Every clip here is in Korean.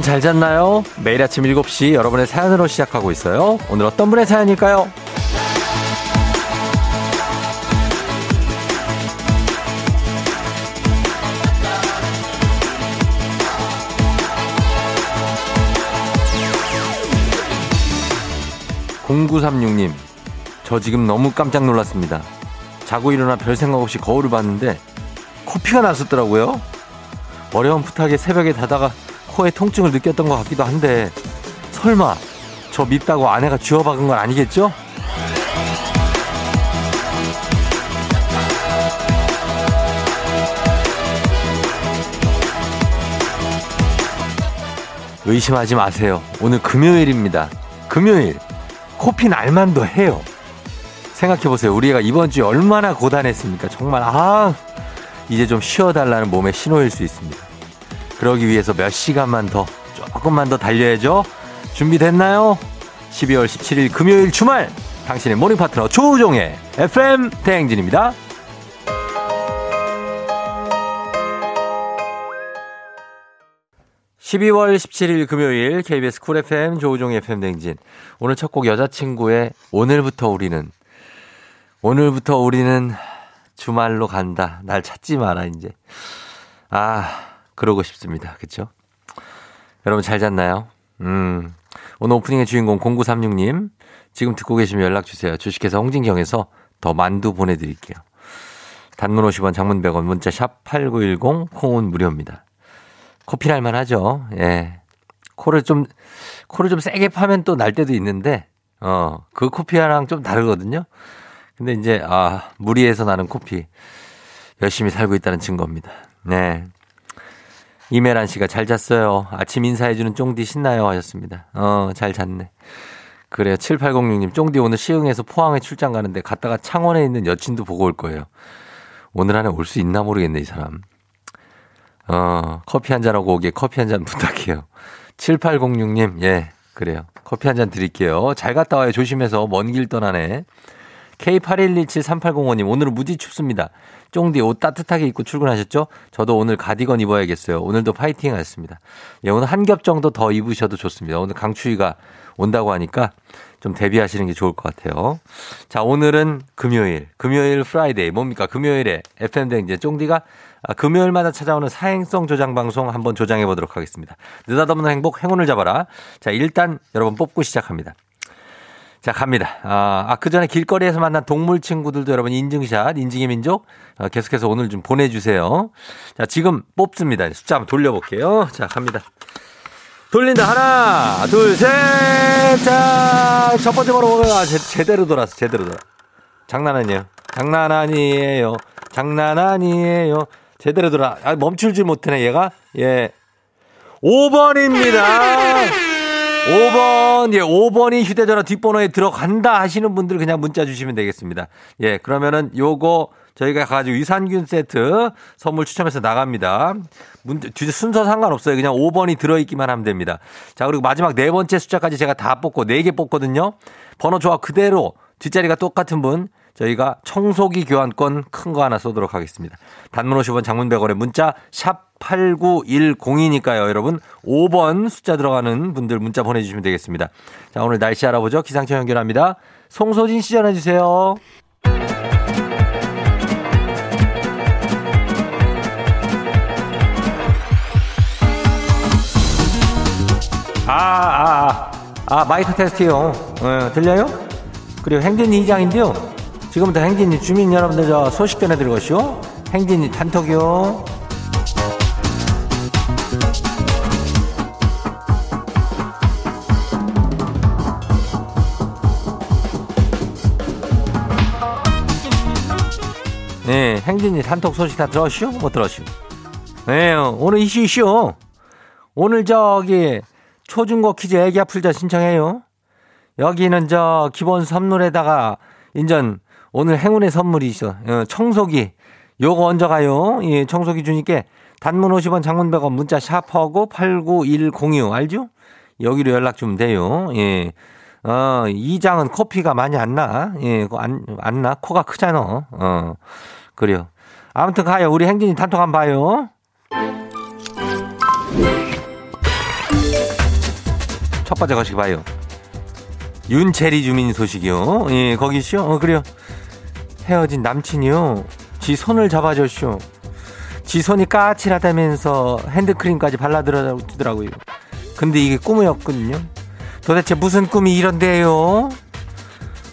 여러분 잘 잤나요? 매일 아침 7시 여러분의 사연으로 시작하고 있어요. 오늘 어떤 분의 사연일까요? 0936님, 저 지금 너무 깜짝 놀랐습니다. 자고 일어나 별 생각 없이 거울을 봤는데 코피가 났었더라고요. 어려움풋하게 새벽에 자다가 코에 통증을 느꼈던 것 같기도 한데 설마 저 밉다고 아내가 쥐어박은 건 아니겠죠? 의심하지 마세요. 오늘 금요일입니다. 금요일. 코피 날만도 해요. 생각해보세요. 우리가 이번 주에 얼마나 고단했습니까? 정말, 아, 이제 좀 쉬어달라는 몸의 신호일 수 있습니다. 그러기 위해서 몇 시간만 더, 조금만 더 달려야죠. 준비됐나요? 12월 17일 금요일 주말, 당신의 모닝 파트너 조우종의 FM 대행진입니다. 12월 17일 금요일 KBS 쿨 FM 조우종 FM 댕진. 오늘 첫 곡 여자친구의 오늘부터 우리는 오늘부터 우리는 주말로 간다. 날 찾지 마라 이제. 아, 그러고 싶습니다. 그렇죠? 여러분 잘 잤나요? 음. 오늘 오프닝의 주인공 0936님 지금 듣고 계시면 연락 주세요. 주식회사 홍진경에서 더 만두 보내 드릴게요. 단문 50원 장문 100원 문자 샵 8910 콩은 무료입니다. 코피 날만 하죠. 예. 코를 좀, 코를 좀 세게 파면 또 날 때도 있는데, 어, 그 코피랑 좀 다르거든요. 근데 이제, 아, 무리해서 나는 코피. 열심히 살고 있다는 증거입니다. 네. 이메란 씨가 잘 잤어요. 아침 인사해주는 쫑디 신나요 하셨습니다. 어, 잘 잤네. 그래요. 7806님, 쫑디 오늘 시흥에서 포항에 출장 가는데 갔다가 창원에 있는 여친도 보고 올 거예요. 오늘 안에 올 수 있나 모르겠네, 이 사람. 어, 커피 한 잔하고 오게 커피 한 잔 부탁해요. 7806님, 예, 그래요. 커피 한 잔 드릴게요. 잘 갔다 와요. 조심해서 먼 길 떠나네. K81173805님, 오늘은 무지 춥습니다. 쫑디 옷 따뜻하게 입고 출근하셨죠? 저도 오늘 가디건 입어야겠어요. 오늘도 파이팅 하셨습니다. 예, 오늘 한 겹 정도 더 입으셔도 좋습니다. 오늘 강추위가 온다고 하니까 좀 대비하시는 게 좋을 것 같아요. 자, 오늘은 금요일. 금요일 Friday. 뭡니까? 금요일에 FM대행진 쫑디가 아, 금요일마다 찾아오는 사행성 조장 방송 한번 조장해 보도록 하겠습니다. 느닷없는 행복, 행운을 잡아라. 자, 일단 여러분 뽑고 시작합니다. 자, 갑니다. 아, 아, 그 전에 길거리에서 만난 동물 친구들도 여러분 인증샷, 인증의 민족, 어, 계속해서 오늘 좀 보내주세요. 자, 지금 뽑습니다. 숫자 한번 돌려볼게요. 자, 갑니다. 돌린다. 하나, 둘, 셋. 자, 첫 번째 번호, 아, 제, 제대로 돌았어. 제대로 돌아. 장난 아니에요. 장난 아니에요. 장난 아니에요. 제대로 돌아. 아, 멈출지 못하네, 얘가. 예. 5번입니다. 5번, 예, 5번이 휴대전화 뒷번호에 들어간다 하시는 분들 그냥 문자 주시면 되겠습니다. 예, 그러면은 요거 저희가 가지고 유산균 세트 선물 추첨해서 나갑니다. 문, 순서 상관없어요. 그냥 5번이 들어있기만 하면 됩니다. 자, 그리고 마지막 네 번째 숫자까지 제가 다 뽑고 4개 뽑거든요. 번호 조합 그대로 뒷자리가 똑같은 분 저희가 청소기 교환권 큰 거 하나 쏘도록 하겠습니다. 단문 50원 장문 100원에 문자 샵 8910이니까요, 여러분. 5번 숫자 들어가는 분들 문자 보내주시면 되겠습니다. 자, 오늘 날씨 알아보죠. 기상청 연결합니다. 송소진 씨 전해주세요. 아, 아, 아, 아, 마이크 테스트요. 어, 들려요? 그리고 행진 이장인데요. 지금부터 행진이 주민 여러분들 저 소식 전해드리고 시오. 행진이 단톡이요. 네, 행진이 단톡 소식 다 들었슈? 못 들었슈? 네, 오늘 이슈 이슈. 오늘 저기 초중고 퀴즈 애기야 풀자 신청해요. 여기는 저 기본 선물에다가 인전 오늘 행운의 선물이 있어. 어, 청소기. 요거 얹어 가요. 예, 청소기 주니까 단문 50원 장문 100원 문자 샤프하고 89106 알죠? 여기로 연락 주면 돼요. 예. 어, 이 장은 코피가 많이 안 나. 예, 안, 안 나. 코가 크잖아. 어. 그래요. 아무튼 가요. 우리 행진이 단톡 한번 봐요. 첫 번째 거시기 봐요. 윤채리 주민 소식이요. 예, 거기시요? 어, 그래요. 헤어진 남친이요. 지 손을 잡아줬쇼. 지 손이 까칠하다면서 핸드크림까지 발라주더라고요. 근데 이게 꿈이었거든요. 도대체 무슨 꿈이 이런데요?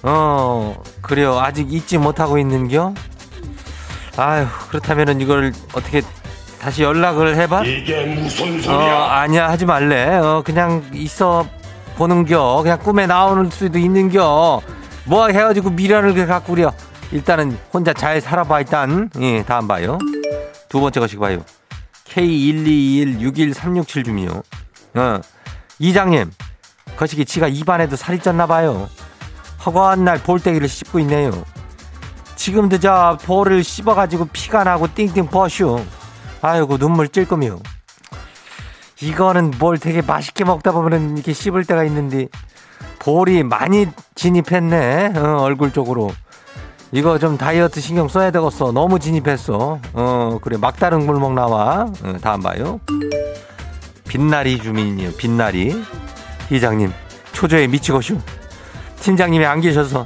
어, 그래요. 아직 잊지 못하고 있는겨? 아휴, 그렇다면은 이걸 어떻게 다시 연락을 해봐? 이게 무슨 어, 소리야? 아니야, 하지 말래. 어, 그냥 있어 보는겨. 그냥 꿈에 나오는 수도 있는겨. 뭐 헤어지고 미련을 갖고 그려. 일단은 혼자 잘 살아봐, 일단. 예, 다음 봐요. 두 번째 거시기 봐요. K1216136 주민요. 어, 이장님. 거시기 지가 입안에도 살이 쪘나 봐요. 허구한 날 볼때기를 씹고 있네요. 지금도 저 볼을 씹어가지고 피가 나고 띵띵 버슈. 아이고 눈물 찔끔이요. 이거는 뭘 되게 맛있게 먹다 보면 이렇게 씹을 때가 있는데 볼이 많이 진입했네 어, 얼굴 쪽으로. 이거 좀 다이어트 신경 써야 되겠어. 너무 진입했어. 어 그래 막다른 물먹 나와. 어, 다음 봐요. 빛나리 주민이요. 빛나리 이장님 초조해 미치고쇼. 팀장님이 안 계셔서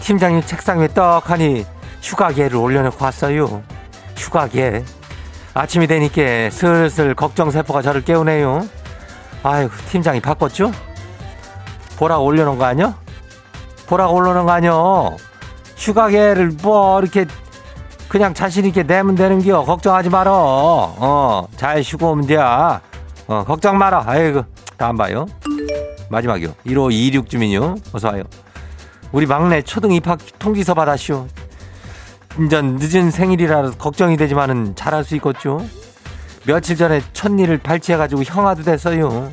팀장님 책상 위에 떡하니 휴가계를 올려놓고 왔어요. 휴가계. 아침이 되니까 슬슬 걱정 세포가 저를 깨우네요. 아이고, 팀장이 바꿨죠? 보라고 올려놓은 거 아니야? 보라고 올려놓은 거 아니야? 휴가계를 뭐 이렇게 그냥 자신 있게 내면 되는겨. 걱정하지 말어. 어, 잘 쉬고 오면 돼. 어, 걱정 마라. 아이고, 다음 봐요. 마지막이요. 1526 주민요. 어서 와요. 우리 막내 초등 입학 통지서 받았쇼. 인전 늦은 생일이라 걱정이 되지만은 잘할 수 있겠죠. 며칠 전에 첫일을 발치해가지고 형아도 됐어요.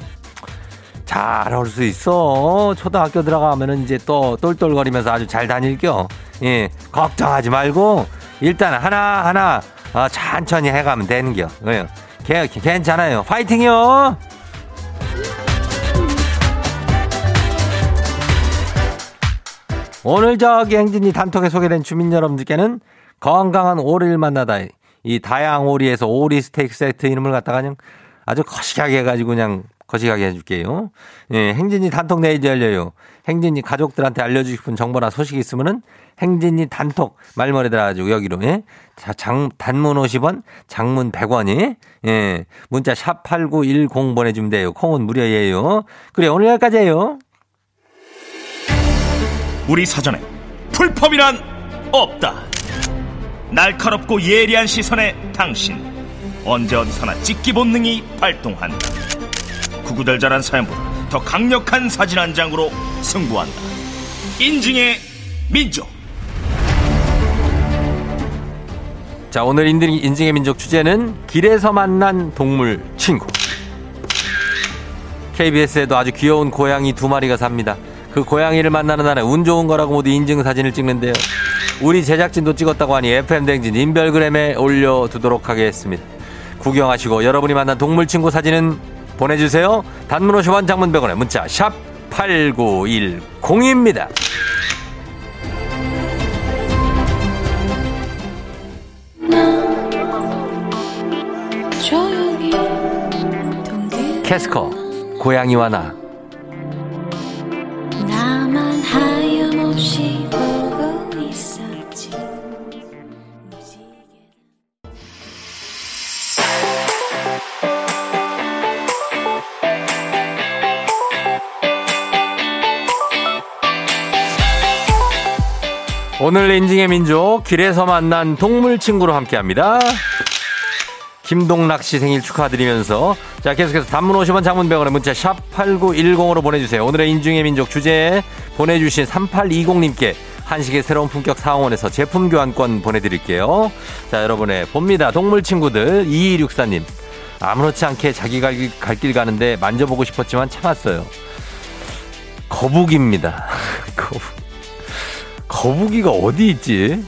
잘할 수 있어. 초등학교 들어가면은 이제 또 똘똘거리면서 아주 잘 다닐겨. 예, 걱정하지 말고 일단 하나 하나 어, 천천히 해가면 되는겨. 예, 개- 괜찮아요. 파이팅요. 오늘 저기 행진이 단톡에 소개된 주민 여러분들께는 건강한 오리를 만나다 이 다양 오리에서 오리 스테이크 세트 이름을 갖다가 그냥 아주 거시하게 해가지고 그냥 거시하게 해줄게요. 예, 행진이 단톡 내일이 열려요. 행진이 가족들한테 알려주고 싶은 정보나 소식이 있으면은 행진이 단톡 말머리 달아가지고 여기로 예? 자, 장, 단문 50원, 장문 100원이 예, 문자 샵 8910 보내주면 돼요. 콩은 무료예요. 그래 오늘 여기까지예요. 우리 사전에 풀펌이란 없다. 날카롭고 예리한 시선에 당신 언제 어디서나 찍기 본능이 발동한다. 구구절절한 사연보다 더 강력한 사진 한 장으로 승부한다. 인증의 민족. 자, 오늘 인증, 인증의 민족 주제는 길에서 만난 동물 친구. KBS에도 아주 귀여운 고양이 두 마리가 삽니다. 그 고양이를 만나는 날에 운 좋은 거라고 모두 인증 사진을 찍는데요. 우리 제작진도 찍었다고 하니 FM댕진 인별그램에 올려두도록 하겠습니다. 구경하시고 여러분이 만난 동물 친구 사진은 보내주세요. 단문 50원 장문 100원에 문자 샵 8910입니다. 조용히 동길 캐스커 고양이와 나 오늘 인증의 민족 길에서 만난 동물 친구로 함께합니다. 김동락 씨 생일 축하드리면서 자 계속해서 단문 50원 장문 100원의 문자 샵 8910으로 보내주세요. 오늘의 인증의 민족 주제에 보내주신 3820님께 한식의 새로운 품격 상원에서 제품 교환권 보내드릴게요. 자 여러분의 봅니다. 동물 친구들 2264님 아무렇지 않게 자기 갈길 가는데 만져보고 싶었지만 참았어요. 거북입니다. 거북. 거북이가 어디 있지?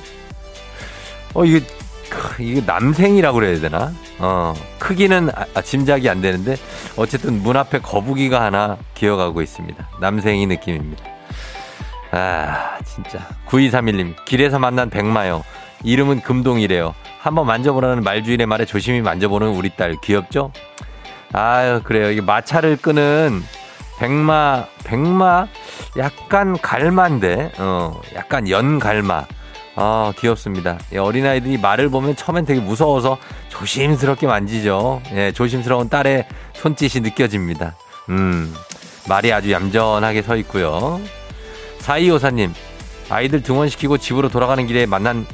어, 이게, 크, 이게 남생이라고 그래야 되나? 어, 크기는 아, 아, 짐작이 안 되는데, 어쨌든 문 앞에 거북이가 하나 기어가고 있습니다. 남생이 느낌입니다. 아, 진짜. 9231님, 길에서 만난 백마요. 이름은 금동이래요. 한번 만져보라는 말주인의 말에 조심히 만져보는 우리 딸. 귀엽죠? 아유, 그래요. 이게 마차를 끄는 백마, 백마, 약간 갈마인데, 어, 약간 연갈마. 아, 귀엽습니다. 예, 어린아이들이 말을 보면 처음엔 되게 무서워서 조심스럽게 만지죠. 예, 조심스러운 딸의 손짓이 느껴집니다. 음, 말이 아주 얌전하게 서 있고요. 4254님, 아이들 등원시키고 집으로 돌아가는 길에 만난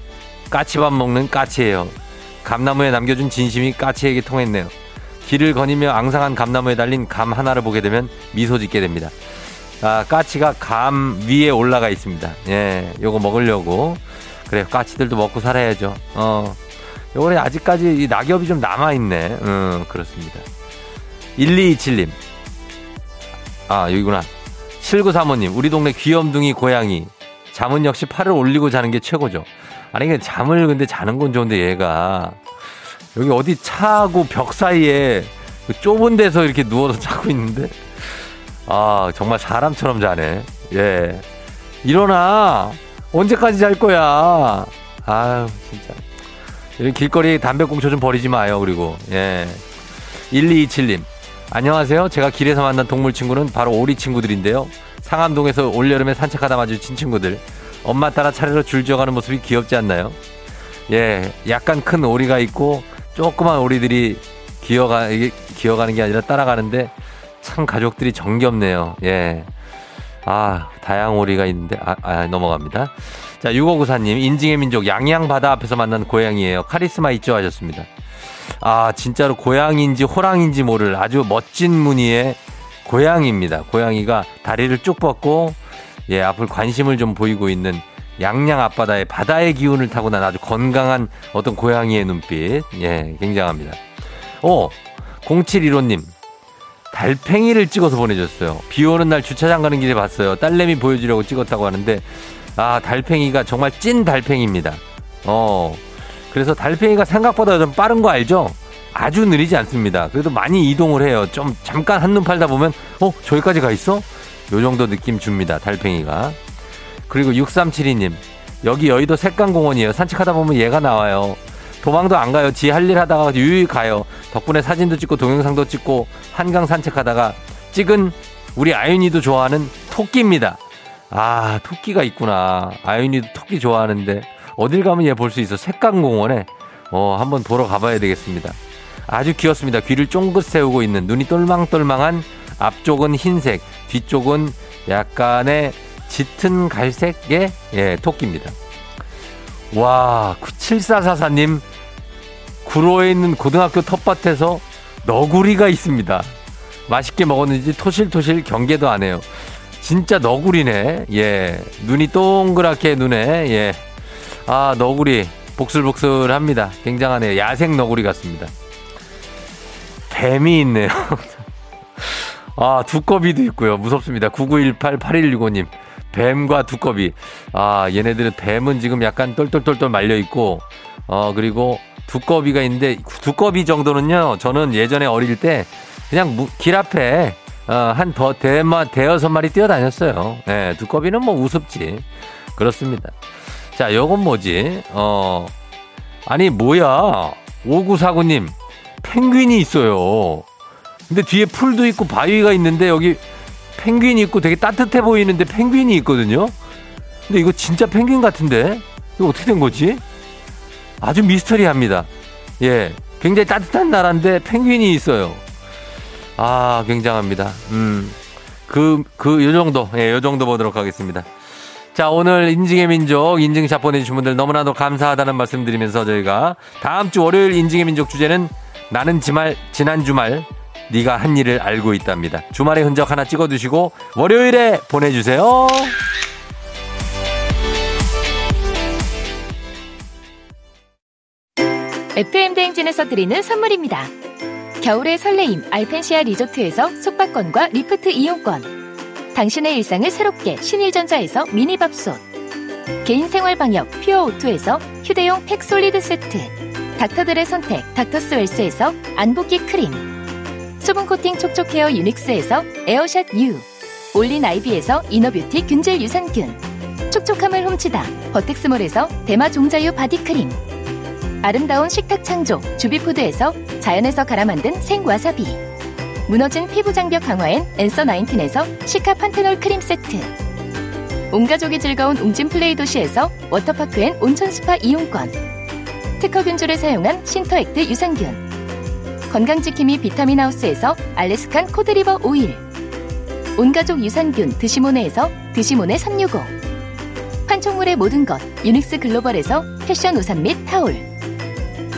까치밥 먹는 까치예요. 감나무에 남겨준 진심이 까치에게 통했네요. 길을 거니며 앙상한 감나무에 달린 감 하나를 보게 되면 미소 짓게 됩니다. 아, 까치가 감 위에 올라가 있습니다. 예, 요거 먹으려고. 그래요. 까치들도 먹고 살아야죠. 어. 요번에 아직까지 이 낙엽이 좀 남아있네. 음, 그렇습니다. 1227님. 아, 여기구나. 7935님. 우리 동네 귀염둥이 고양이. 잠은 역시 팔을 올리고 자는 게 최고죠. 아니, 그 잠을 근데 자는 건 좋은데 얘가 여기 어디 차하고 벽 사이에 그 좁은 데서 이렇게 누워서 자고 있는데 아, 정말 사람처럼 자네. 예. 일어나. 언제까지 잘 거야? 아유, 진짜. 이런 길거리 담배꽁초 좀 버리지 마요, 그리고. 예. 1227님. 안녕하세요. 제가 길에서 만난 동물 친구는 바로 오리 친구들인데요. 상암동에서 올여름에 산책하다 마주친 친구들. 엄마 따라 차례로 줄 지어가는 모습이 귀엽지 않나요? 예, 약간 큰 오리가 있고 조그만 오리들이 기어가, 기어가는 게 아니라 따라가는데 참 가족들이 정겹네요. 예. 아, 다양오리가 있는데, 아, 아 넘어갑니다. 자, 6594님, 인증의 민족, 양양 바다 앞에서 만난 고양이에요. 카리스마 있죠? 하셨습니다. 아, 진짜로 고양인지 호랑인지 모를 아주 멋진 무늬의 고양이입니다. 고양이가 다리를 쭉 뻗고, 예, 앞을 관심을 좀 보이고 있는 양양 앞바다의 바다의 기운을 타고난 아주 건강한 어떤 고양이의 눈빛. 예, 굉장합니다. 오, 0715님, 달팽이를 찍어서 보내줬어요. 비 오는 날 주차장 가는 길에 봤어요. 딸내미 보여주려고 찍었다고 하는데, 아, 달팽이가 정말 찐 달팽이입니다. 어, 그래서 달팽이가 생각보다 좀 빠른 거 알죠? 아주 느리지 않습니다. 그래도 많이 이동을 해요. 좀 잠깐 한눈 팔다 보면, 어, 저기까지 가 있어? 요 정도 느낌 줍니다. 달팽이가. 그리고 6372님, 여기 여의도 색강공원이에요. 산책하다 보면 얘가 나와요. 도망도 안 가요. 지 할 일 하다가 유유 가요. 덕분에 사진도 찍고 동영상도 찍고 한강 산책하다가 찍은 우리 아윤이도 좋아하는 토끼입니다. 아, 토끼가 있구나. 아윤이도 토끼 좋아하는데 어딜 가면 얘 볼 수 있어. 색강공원에 어, 한번 보러 가봐야 되겠습니다. 아주 귀엽습니다. 귀를 쫑긋 세우고 있는 눈이 똘망똘망한 앞쪽은 흰색, 뒤쪽은 약간의 짙은 갈색의 예, 토끼입니다. 와, 7444님 구로에 있는 고등학교 텃밭에서 너구리가 있습니다. 맛있게 먹었는지 토실토실 경계도 안 해요. 진짜 너구리네. 예. 눈이 동그랗게 눈에, 예. 아, 너구리. 복슬복슬 합니다. 굉장하네요. 야생 너구리 같습니다. 뱀이 있네요. 아, 두꺼비도 있고요. 무섭습니다. 9918-8165님. 뱀과 두꺼비. 아, 얘네들은 뱀은 지금 약간 똘똘똘똘 말려 있고, 어, 그리고 두꺼비가 있는데, 두꺼비 정도는요, 저는 예전에 어릴 때 그냥 무, 길 앞에, 어, 한 더, 대마, 대여섯 마리 뛰어다녔어요. 예, 네, 두꺼비는 뭐 우습지. 그렇습니다. 자, 요건 뭐지? 어, 아니, 뭐야. 5949님, 펭귄이 있어요. 근데 뒤에 풀도 있고 바위가 있는데 여기 펭귄이 있고 되게 따뜻해 보이는데 펭귄이 있거든요. 근데 이거 진짜 펭귄 같은데 이거 어떻게 된 거지? 아주 미스터리합니다. 예, 굉장히 따뜻한 나라인데 펭귄이 있어요. 아, 굉장합니다. 음, 그, 그, 요 정도, 예, 요 정도 보도록 하겠습니다. 자, 오늘 인증의 민족, 인증샷 보내주신 분들 너무나도 감사하다는 말씀 드리면서 저희가 다음 주 월요일 인증의 민족 주제는 나는 지말, 지난 주말 네가 한 일을 알고 있답니다. 주말의 흔적 하나 찍어두시고 월요일에 보내주세요. FM 대행진에서 드리는 선물입니다. 겨울의 설레임 알펜시아 리조트에서 숙박권과 리프트 이용권. 당신의 일상을 새롭게 신일전자에서 미니밥솥. 개인생활 방역 퓨어오투에서 휴대용 팩솔리드 세트. 닥터들의 선택 닥터스웰스에서 안붓기 크림. 수분 코팅 촉촉 헤어 유닉스에서 에어샷 U. 올린 아이비에서 inner beauty 균질 유산균. 촉촉함을 훔치다 버텍스몰에서 대마 종자유 바디크림. 아름다운 식탁 창조 주비푸드에서 자연에서 갈아 만든 생와사비 무너진 피부 장벽 강화엔 엔서 나인틴에서 시카 판테놀 크림 세트. 온 가족이 즐거운 웅진 플레이 도시에서 워터파크 and 온천 스파 이용권. 특허 균주를 사용한 신터액트 유산균. 건강지킴이 비타민 하우스에서 알래스칸 코드리버 오일. 온가족 유산균 드시모네에서 드시모네 365. 판촉물의 모든 것 유닉스 글로벌에서 패션 우산 및 타올.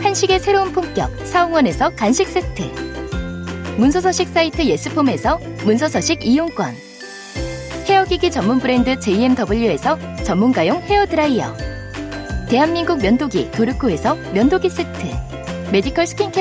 한식의 새로운 품격 사홍원에서 간식 세트. 문서서식 사이트 예스폼에서 문서서식 이용권. 헤어기기 전문 브랜드 JMW에서 전문가용 헤어드라이어. 대한민국 면도기 도르코에서 면도기 세트. 메디컬 스킨케어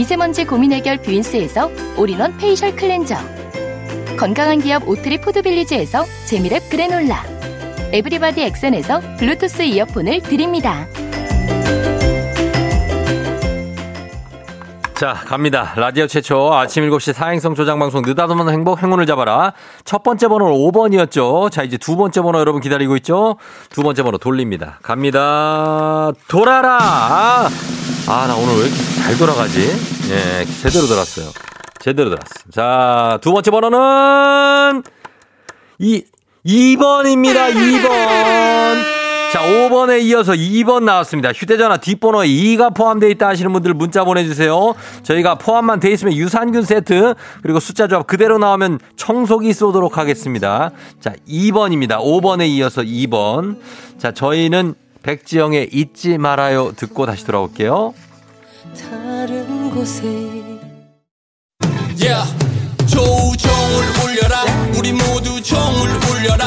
미세먼지 고민 해결 뷰인스에서 all-in-one facial cleanser. 건강한 기업 오트리 푸드빌리지에서 재미랩 그래놀라. everybody 엑센에서 블루투스 이어폰을 드립니다. 자, 갑니다. 라디오 최초 아침 7시 사행성 조장방송 느닷없는 행복 행운을 잡아라. 첫 번째 번호는 5번이었죠. 자, 이제 두 번째 번호 여러분 기다리고 있죠? 두 번째 번호 돌립니다. 갑니다. 돌아라! 아, 아, 나 오늘 왜 이렇게 잘 돌아가지? 예, 제대로 돌았어요. 제대로 돌았어. 자, 두 번째 번호는 이 2번입니다. 2번. 자, 5번에 이어서 2번 나왔습니다. 휴대전화 뒷번호에 2가 포함되어 있다 하시는 분들 문자 보내주세요. 저희가 포함만 돼 있으면 유산균 세트, 그리고 숫자 조합 그대로 나오면 청소기 쏘도록 하겠습니다. 자, 2번입니다. 5번에 이어서 2번. 자, 저희는 백지영의 잊지 말아요 듣고 다시 돌아올게요. 다른 곳에 Yeah. 조우종을 울려라 우리 모두 종을 울려라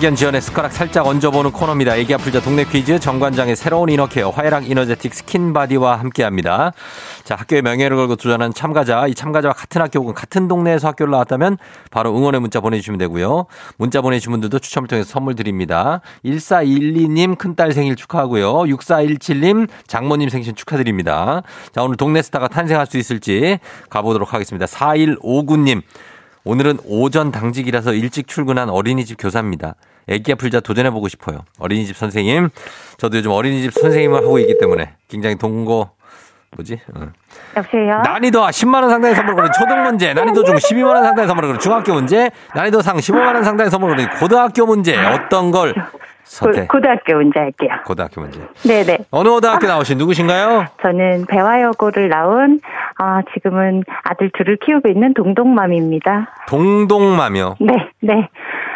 학연 지연의 숟가락 살짝 얹어보는 코너입니다. 애기야 풀자 동네 퀴즈 정관장의 새로운 inner care 화애락 이너제틱 스킨바디와 함께합니다. 자 학교의 명예를 걸고 도전하는 참가자 이 참가자와 같은 학교 혹은 같은 동네에서 학교를 나왔다면 바로 응원의 문자 보내주시면 되고요. 문자 보내주신 분들도 추첨을 통해서 선물 드립니다. 1412님 큰딸 생일 축하하고요. 6417님 장모님 생신 축하드립니다. 자 오늘 동네 스타가 탄생할 수 있을지 가보도록 하겠습니다. 4159님 오늘은 오전 당직이라서 일찍 출근한 어린이집 교사입니다. 애기야 풀자 도전해보고 싶어요. 어린이집 선생님. 저도 요즘 어린이집 선생님을 하고 있기 때문에 굉장히 동고, 뭐지? 어. 여보세요? 난이도 10만원 상당의 선물을 거는 초등 문제, 난이도 중 12만원 상당의 선물을 거는 중학교 문제, 난이도 상 15만원 상당의 선물을 거는 고등학교 문제. 어떤 걸 고, 선택? 고 등학교 문제 할게요. 고등학교 문제. 네네. 어느 고등학교 나오신 누구신가요? 저는 배화여고를 나온, 아, 지금은 아들 둘을 키우고 있는 동동맘입니다. 동동마며. 네, 네.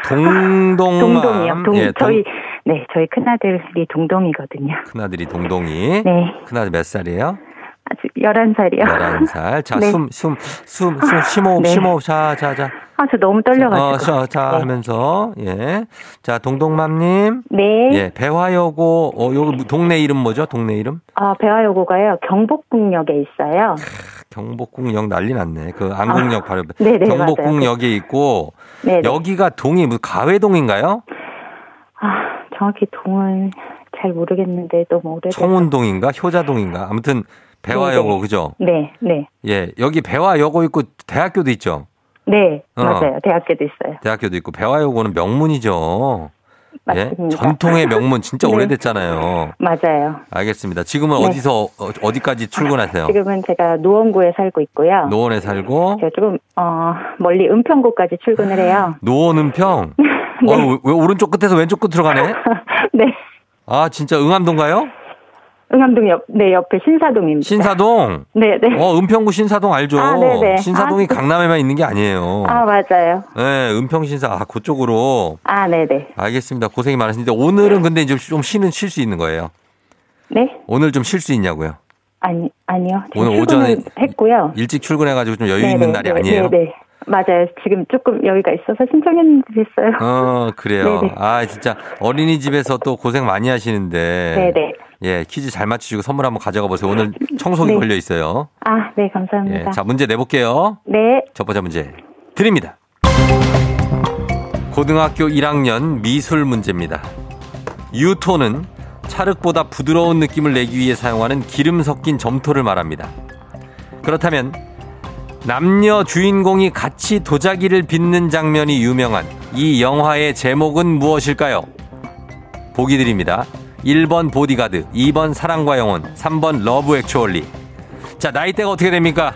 동동맘. 동동이요. 동, 예, 동- 저희, 네, 저희 큰아들이 동동이거든요. 큰아들이 동동이. 네. 큰아들 몇 살이에요? 아직 11살이요. 11살. 자, 네. 숨, 숨, 숨, 숨, 심호흡, 네. 심호흡. 자, 자, 자. 아, 저 너무 떨려가지고. 어, 자, 자, 네. 하면서, 예. 자, 동동맘님. 네. 예, 배화여고, 어, 요 동네 이름 뭐죠? 동네 이름? 아, 배화여고가요. 경복궁역에 있어요. 경복궁역 난리 났네. 그 안국역 바로. 아, 네네, 경복궁역에 있고, 네. 네. 여기가 동이, 뭐 가회동인가요? 아, 정확히 동은 잘 모르겠는데 너무 오래돼서. 청운동인가 효자동인가 아무튼 배화여고 네네. 그죠? 네, 네. 예, 여기 배화여고 있고 대학교도 있죠. 네, 어. 맞아요. 대학교도 있어요. 대학교도 있고 배화여고는 명문이죠. 예, 맞습니다. 전통의 명문 진짜 네. 오래됐잖아요. 맞아요. 알겠습니다. 지금은 네. 어디서 어, 어디까지 출근하세요? 지금은 제가 노원구에 살고 있고요. 노원에 살고 제가 조금 어 멀리 은평구까지 출근을 해요. 노원 은평. 네. 어, 왜, 왜 오른쪽 끝에서 왼쪽 끝으로 가네? 네. 아, 진짜 응암동가요? 응암동 옆, 네, 옆에 신사동입니다. 신사동. 네, 네. 어, 은평구 신사동 알죠? 아, 네네. 신사동이 아, 강남에만 있는 게 아니에요. 아, 맞아요. 네, 은평 신사 아, 그쪽으로 아, 네, 네. 알겠습니다. 고생이 많으신데 오늘은 근데 이제 좀 쉬는 쉴 수 있는 거예요. 네? 오늘 좀 쉴 수 있냐고요? 아니, 아니요. 오늘 오전에 했고요. 일찍 출근해가지고 좀 여유 네, 있는 네, 날이 네, 아니에요? 네, 네. 맞아요. 지금 조금 여유가 있어서 신청했는데 됐어요. 어, 그래요. 네네. 아, 진짜 어린이집에서 또 고생 많이 하시는데. 네네. 예, 퀴즈 잘 맞추시고 선물 한번 가져가 보세요. 오늘 청소기 네. 걸려 있어요. 아, 네, 예, 감사합니다. 자, 문제 내볼게요. 네, 첫 번째 문제 드립니다. 고등학교 1학년 미술 문제입니다. 유토는 찰흙보다 부드러운 느낌을 내기 위해 사용하는 기름 섞인 점토를 말합니다. 그렇다면 남녀 주인공이 같이 도자기를 빚는 장면이 유명한 이 영화의 제목은 무엇일까요? 보기 드립니다. 1번 보디가드, 2번 사랑과 영혼, 3번 러브 액츄얼리. 자, 나이대가 어떻게 됩니까?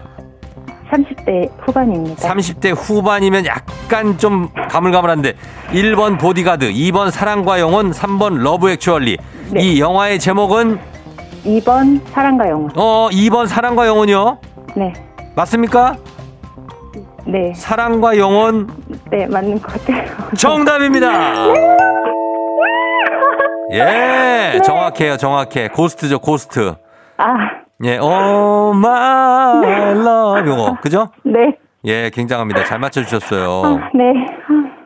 30대 후반입니다. 30대 후반이면 약간 좀 가물가물한데 1번 보디가드, 2번 사랑과 영혼, 3번 러브 액츄얼리. 네. 이 영화의 제목은 2번 사랑과 영혼. 어 2번 사랑과 영혼이요. 네, 맞습니까? 네, 사랑과 영혼 네, 맞는 것 같아요. 정답입니다. 네. 예, 정확해요, 정확해. Ghost죠, Ghost. 아, 예, oh my love 요거 그죠? 네, 예, 굉장합니다. 잘 맞춰주셨어요. 아, 네.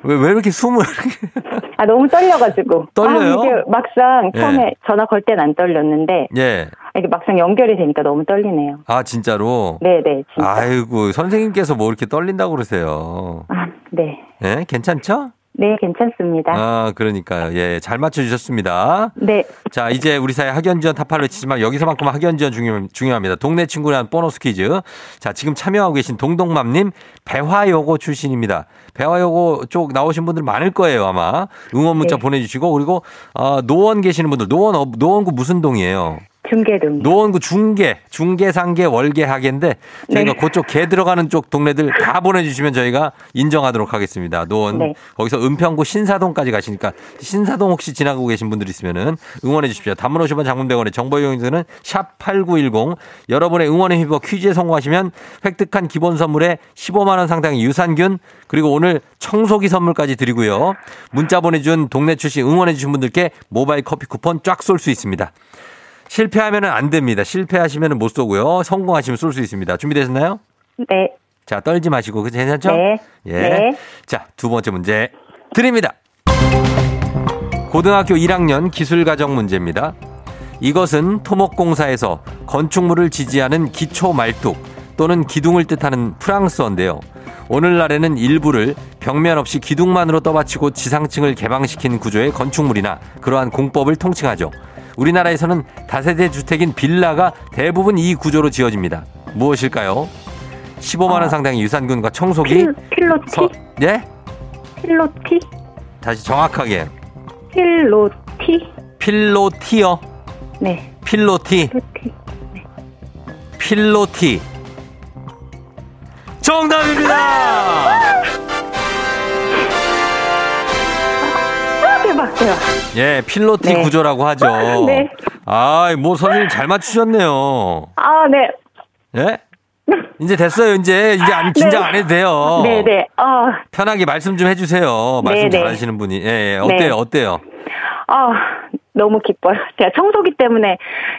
왜, 왜 이렇게 숨을. 아, 너무 떨려가지고. 떨려요? 아, 이게 막상 예. 처음에 전화 걸 땐 안 떨렸는데, 예. 이게 막상 연결이 되니까 너무 떨리네요. 아, 진짜로? 네네, 진짜. 아이고, 선생님께서 뭐 이렇게 떨린다고 그러세요. 아, 네. 예, 괜찮죠? 네, 괜찮습니다. 아, 그러니까요. 예, 잘 맞춰주셨습니다. 네, 자, 이제 우리 사회 학연지원 타파를 외치지만 여기서만큼 학연지원 중요, 중요합니다. 동네 친구랑 보너스 퀴즈. 자, 지금 참여하고 계신 동동맘님, 배화여고 출신입니다. 배화여고 쪽 나오신 분들 많을 거예요, 아마. 응원 문자 네. 보내주시고, 그리고, 어, 노원 계시는 분들, 노원, 어, 노원구 무슨 동이에요? 중계동. 노원구 중계, 중계, 상계, 월계, 하계인데 저희가 네. 그쪽 개 들어가는 쪽 동네들 다 보내주시면 저희가 인정하도록 하겠습니다. 노원 네. 거기서 은평구 신사동까지 가시니까 신사동 혹시 지나가고 계신 분들 있으면은 응원해 주십시오. 단문 50원 장문 100원의 정보 이용료는 샵 8910 여러분의 응원에 힘입어 퀴즈에 성공하시면 획득한 기본 선물에 15만 원 상당의 유산균 그리고 오늘 청소기 선물까지 드리고요. 문자 보내준 동네 출신 응원해 주신 분들께 모바일 커피 쿠폰 쫙 쏠 수 있습니다. 실패하면 안 됩니다. 실패하시면 못 쏘고요. 성공하시면 쏠 수 있습니다. 준비되셨나요? 네, 자, 떨지 마시고. 그죠? 괜찮죠? 네. 예. 네. 자, 두 번째 문제 드립니다. 고등학교 1학년 기술가정 문제입니다. 이것은 토목공사에서 건축물을 지지하는 기초 말뚝 또는 기둥을 뜻하는 프랑스어인데요. 오늘날에는 일부를 벽면 없이 기둥만으로 떠받치고 지상층을 개방시킨 구조의 건축물이나 그러한 공법을 통칭하죠. 우리나라에서는 다세대 주택인 빌라가 대부분 이 구조로 지어집니다. 무엇일까요? 15만 원 상당의 유산균과 청소기. 필, 필로티? 서, 예? 필로티? 다시 정확하게. 필로티? 필로티요. 네, 필로티. 필로티. 필로티. 정답입니다. 아, 대박. 예, 필로티 네. 구조라고 하죠. 네. 아, 뭐 선생님 잘 맞추셨네요. 아, 네. 예? 이제 됐어요. 이제 이제 안 긴장 안 해도 돼요. 네, 네. 아, 편하게 말씀 좀 해주세요. 말씀 네, 네. 잘하시는 분이. 예, 예. 어때요? 네. 어때요? 아, 너무 기뻐요. 제가 청소기 때문에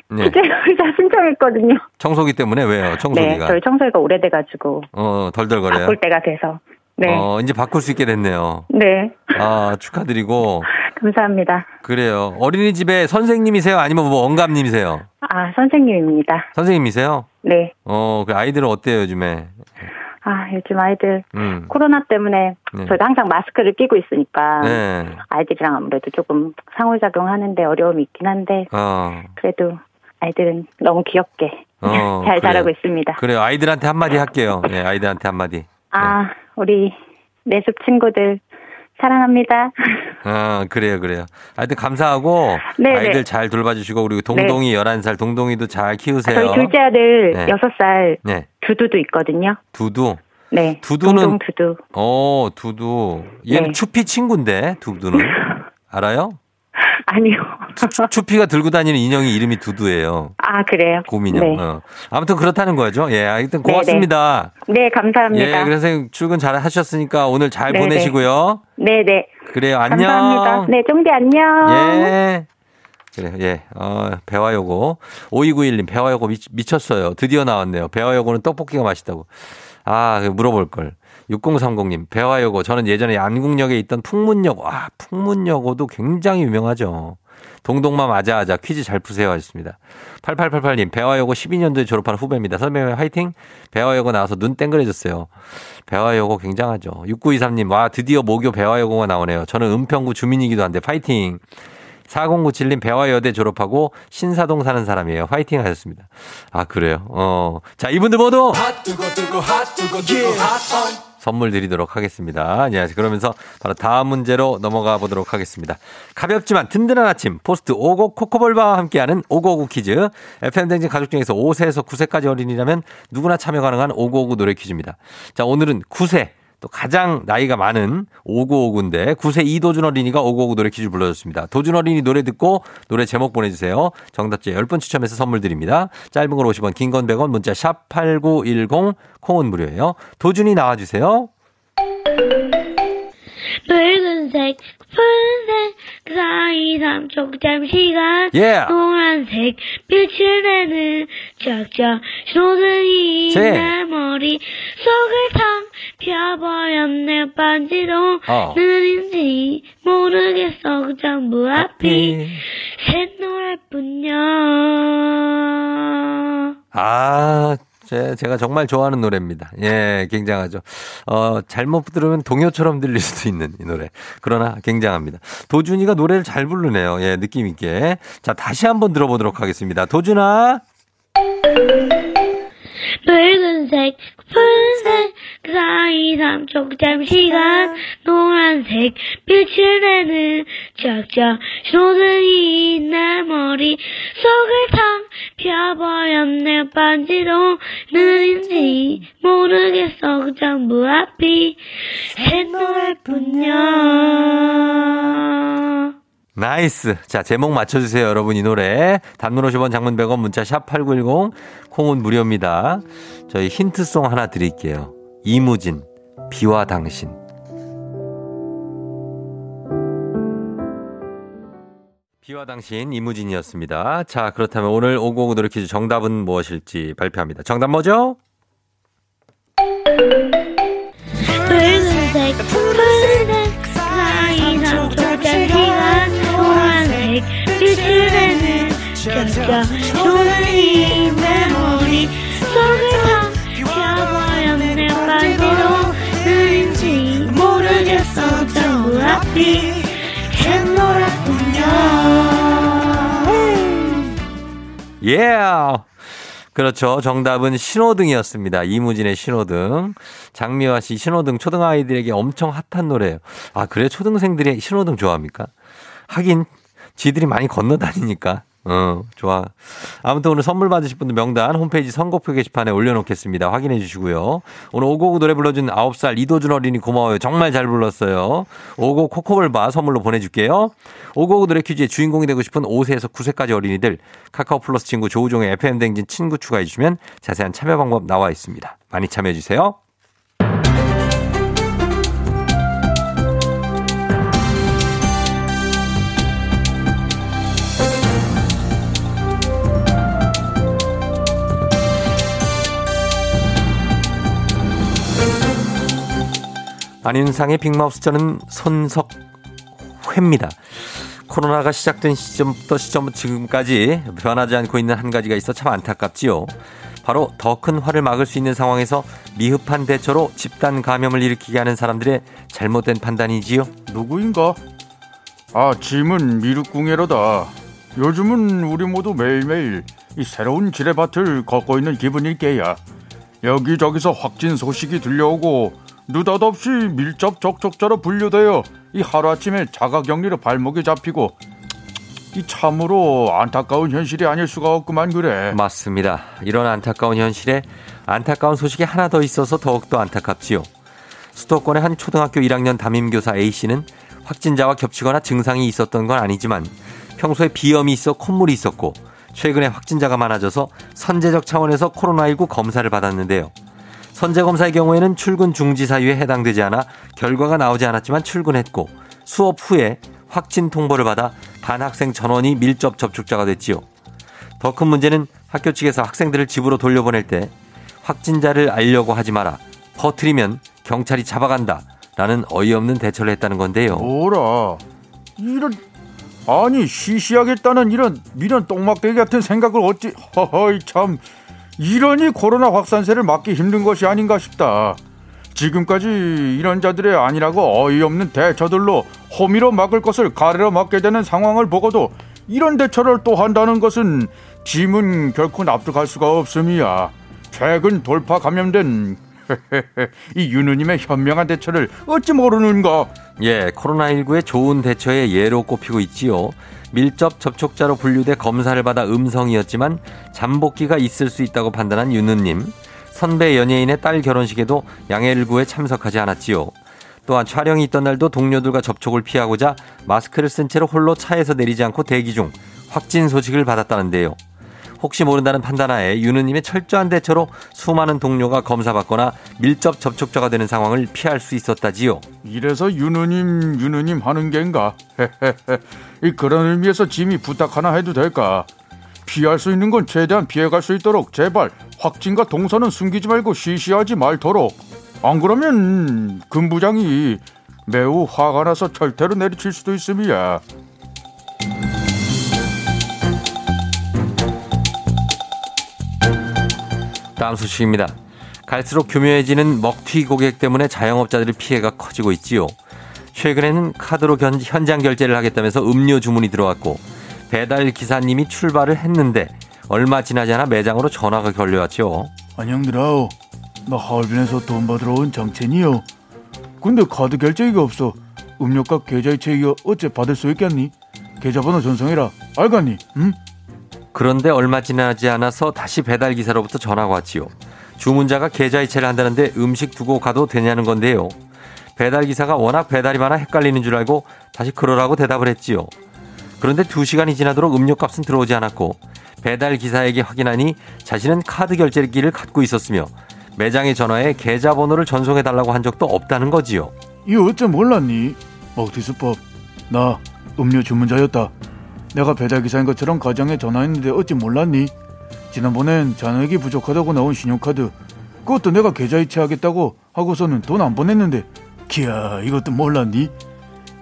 네. 의사 신청했거든요. 청소기 때문에 왜요? 네, 청소기가 저희 청소기가 오래돼가지고 어 덜덜거려요. 바꿀 때가 돼서. 네, 어 이제 바꿀 수 있게 됐네요. 네, 아 축하드리고 감사합니다. 그래요. 어린이집에 선생님이세요? 아니면 뭐 원감님이세요? 아, 선생님입니다. 선생님이세요? 네, 어, 그 아이들은 어때요, 요즘에? 아, 요즘 아이들 음. 코로나 때문에 네. 저도 항상 마스크를 끼고 있으니까 네. 아이들이랑 아무래도 조금 상호작용하는데 어려움이 있긴 한데 어. 그래도 아이들은 너무 귀엽게 어, 잘 그래요. 자라고 있습니다. 그래요. 아이들한테 한마디 할게요. 예, 아이들한테 한마디. 아, 우리 내습 친구들 사랑합니다. 어, 그래요, 그래요. 하여튼 감사하고 네네. 아이들 잘 돌봐주시고 그리고 동동이 11살 동동이도 잘 키우세요. 저희 둘째 아들 네. 여섯 살 네. 두두도 있거든요. 두두. 네. 두두는- 동동 두두. 어, 두두. 얘는 네. 추피 친구인데, 두두는. 알아요? 아니요. 추피가 들고 다니는 인형이 이름이 두두예요. 아, 그래요? 곰인형. 네. 어. 아무튼 그렇다는 거죠. 예, 하여튼 고맙습니다. 네, 감사합니다. 예, 그래서 출근 잘 하셨으니까 오늘 잘 네네. 보내시고요. 네, 네. 그래요. 안녕. 감사합니다. 네, 쫑디 안녕. 예. 그래, 예. 어, 배화요고. 5291님, 배화요고 미, 미쳤어요. 드디어 나왔네요. 배화요고는 떡볶이가 맛있다고. 아, 그 물어볼 걸. 6030님, 배화요고. 저는 예전에 안국역에 있던 풍문여고. 아, 풍문여고도 굉장히 유명하죠. 동동맘 아자아자 퀴즈 잘 푸세요 하셨습니다. 8888님, 배화여고 12년도에 졸업한 후배입니다. 선배님 화이팅! 배화여고 나와서 눈 땡그레졌어요. 배화여고 굉장하죠. 6923님, 와, 드디어 모교 배화여고가 나오네요. 저는 은평구 주민이기도 한데 파이팅! 4097님 배화여대 졸업하고 신사동 사는 사람이에요. 화이팅 하셨습니다. 아, 그래요? 어. 자, 이분들 모두 선물 드리도록 하겠습니다. 예, 그러면서 바로 다음 문제로 넘어가 보도록 하겠습니다. 가볍지만 든든한 아침 포스트 오곡 코코볼바와 함께하는 오고오구 퀴즈. FM댕진 가족 중에서 5세에서 9세까지 어린이라면 누구나 참여 가능한 오고오구 노래 퀴즈입니다. 자, 오늘은 9세. 또 가장 나이가 많은 5959인데 9세 이도준 어린이가 5959 노래 퀴즈 불러줬습니다. 도준 어린이 노래 듣고 노래 제목 보내주세요. 정답자 10분 추첨해서 선물 드립니다. 짧은 걸 50원, 긴 건 100원, 문자 샵 8910, 콩은 무료예요. 도준이 나와주세요. 붉은색, 푸른색, 그 사이 삼쪽 잠시간 예. 노란색, 빛을 내는 쩍쩍 신호등이 제. 내 머리 속을 텅 펴버렸네 반지도 어. 느린지 모르겠어 그 전부 앞이 새 노래뿐이야 아, 제, 제가 정말 좋아하는 노래입니다. 예, 굉장하죠. 어, 잘못 들으면 동요처럼 들릴 수도 있는 이 노래. 그러나 굉장합니다. 도준이가 노래를 잘 부르네요. 예, 느낌 있게. 자, 다시 한번 들어보도록 하겠습니다. 도준아. 붉은색, 푸른색, 그 사이 삼쪽 잠시간 노란색, 빛을 내는 쩍쩍 신호등이 내 머리 속을 텅 펴버렸네. 반지도 느린지 모르겠어. 그 전부 앞이 새 노래뿐이야 nice. 자, 제목 맞춰주세요, 여러분. 이 노래. 단문 50원, 장문 100원, 문자 샵 8910, 콩은 무료입니다. 저희 힌트송 하나 드릴게요. 이무진, 비와 당신. 비와 당신, 이무진이었습니다. 자, 그렇다면 오늘 오고오고 노래 퀴즈 정답은 무엇일지 발표합니다. 정답 뭐죠? 머리 속을 텅 펴버렸네 반지도 느린지 모르겠어 새 노래뿐이야 예! 그렇죠. 정답은 신호등이었습니다. 이무진의 신호등. 장미화 씨 신호등 초등 아이들에게 엄청 핫한 노래예요. 아, 그래? 초등생들이 신호등 좋아합니까? 하긴, 지들이 많이 건너 다니니까. 어, 좋아. 아무튼 오늘 선물 받으실 분들 명단 홈페이지 선곡표 게시판에 올려놓겠습니다. 확인해 주시고요. 오늘 오고구 노래 불러준 9살 이도준 어린이 고마워요. 정말 잘 불렀어요. 오고 코코볼바 선물로 보내줄게요. 오고구 노래 퀴즈의 주인공이 되고 싶은 5세에서 9세까지 어린이들 카카오 플러스 친구 조우종의 FM 댕진 친구 추가해 주시면 자세한 참여 방법 나와 있습니다. 많이 참여해 주세요. 안윤상의 빅마우스 저는 손석회입니다. 코로나가 시작된 시점부터 시점 지금까지 변하지 않고 있는 한 가지가 있어 참 안타깝지요. 바로 더 큰 화를 막을 수 있는 상황에서 미흡한 대처로 집단 감염을 일으키게 하는 사람들의 잘못된 판단이지요. 누구인가? 아, 짐은 미륵궁예로다. 요즘은 우리 모두 매일매일 이 새로운 지뢰밭을 걷고 있는 기분일 게야. 여기저기서 확진 소식이 들려오고 느닷없이 밀접 접촉자로 분류되어 이 하루아침에 자가격리로 발목이 잡히고 이 참으로 안타까운 현실이 아닐 수가 없구만 그래. 맞습니다. 이런 안타까운 현실에 안타까운 소식이 하나 더 있어서 더욱더 안타깝지요. 수도권의 한 초등학교 1학년 담임교사 A씨는 확진자와 겹치거나 증상이 있었던 건 아니지만 평소에 비염이 있어 콧물이 있었고 최근에 확진자가 많아져서 선제적 차원에서 코로나19 검사를 받았는데요. 선제 검사의 경우에는 출근 중지 사유에 해당되지 않아 결과가 나오지 않았지만 출근했고 수업 후에 확진 통보를 받아 반 학생 전원이 밀접 접촉자가 됐지요. 더 큰 문제는 학교 측에서 학생들을 집으로 돌려보낼 때 확진자를 알려고 하지 마라. 퍼트리면 경찰이 잡아간다. 라는 어이없는 대처를 했다는 건데요. 뭐라? 이런 아니 시시하겠다는 이런 미련 똥막대기 같은 생각을 어찌 허허이 참 이러니 코로나 확산세를 막기 힘든 것이 아닌가 싶다. 지금까지 이런 자들의 아니라고 어이없는 대처들로 호미로 막을 것을 가래로 막게 되는 상황을 보고도 이런 대처를 또 한다는 것은 짐은 결코 납득할 수가 없음이야. 최근 돌파 감염된 이 윤우님의 현명한 대처를 어찌 모르는가? 예, 코로나19의 좋은 대처의 예로 꼽히고 있지요. 밀접 접촉자로 분류돼 검사를 받아 음성이었지만 잠복기가 있을 수 있다고 판단한 윤우님. 선배 연예인의 딸 결혼식에도 양해일구에 참석하지 않았지요. 또한 촬영이 있던 날도 동료들과 접촉을 피하고자 마스크를 쓴 채로 홀로 차에서 내리지 않고 대기 중 확진 소식을 받았다는데요. 혹시 모른다는 판단하에 윤우님의 철저한 대처로 수많은 동료가 검사받거나 밀접 접촉자가 되는 상황을 피할 수 있었다지요. 이래서 윤우님 윤우님 하는? 이 그런 의미에서 짐이 부탁 하나 해도 될까? 피할 수 있는 건 최대한 피해갈 수 있도록 제발 확진과 동선은 숨기지 말고 시시하지 말도록. 안 그러면 금 부장이 매우 화가 나서 철퇴로 내리칠 수도 있음이야. 다음 소식입니다. 갈수록 교묘해지는 먹튀 고객 때문에 자영업자들의 피해가 커지고 있지요. 최근에는 카드로 견, 현장 결제를 하겠다면서 음료 주문이 들어왔고 배달 기사님이 출발을 했는데 얼마 지나지 않아 매장으로 전화가 걸려왔죠. 안녕들아오. 나 하얼빈에서 돈 받으러 온 장첸이요. 근데 카드 결제기가 없어. 음료값 계좌이체 이거 어째 받을 수 있겠니? 계좌번호 전송해라. 알겠니? 응? 그런데 얼마 지나지 않아서 다시 배달 기사로부터 전화가 왔지요. 주문자가 계좌이체를 한다는데 음식 두고 가도 되냐는 건데요. 배달 기사가 워낙 배달이 많아 헷갈리는 줄 알고 다시 그러라고 대답을 했지요. 그런데 두 시간이 지나도록 음료값은 들어오지 않았고 배달 기사에게 확인하니 자신은 카드 결제기를 갖고 있었으며 매장에 전화해 계좌번호를 전송해 달라고 한 적도 없다는 거지요. 이거 어째 몰랐니? 먹튀수법. 나 음료 주문자였다. 내가 배달기사인 것처럼 가정에 전화했는데 어찌 몰랐니? 지난번엔 잔액이 부족하다고 나온 신용카드 그것도 내가 계좌이체 하겠다고 하고서는 돈 안 보냈는데 기야 이것도 몰랐니?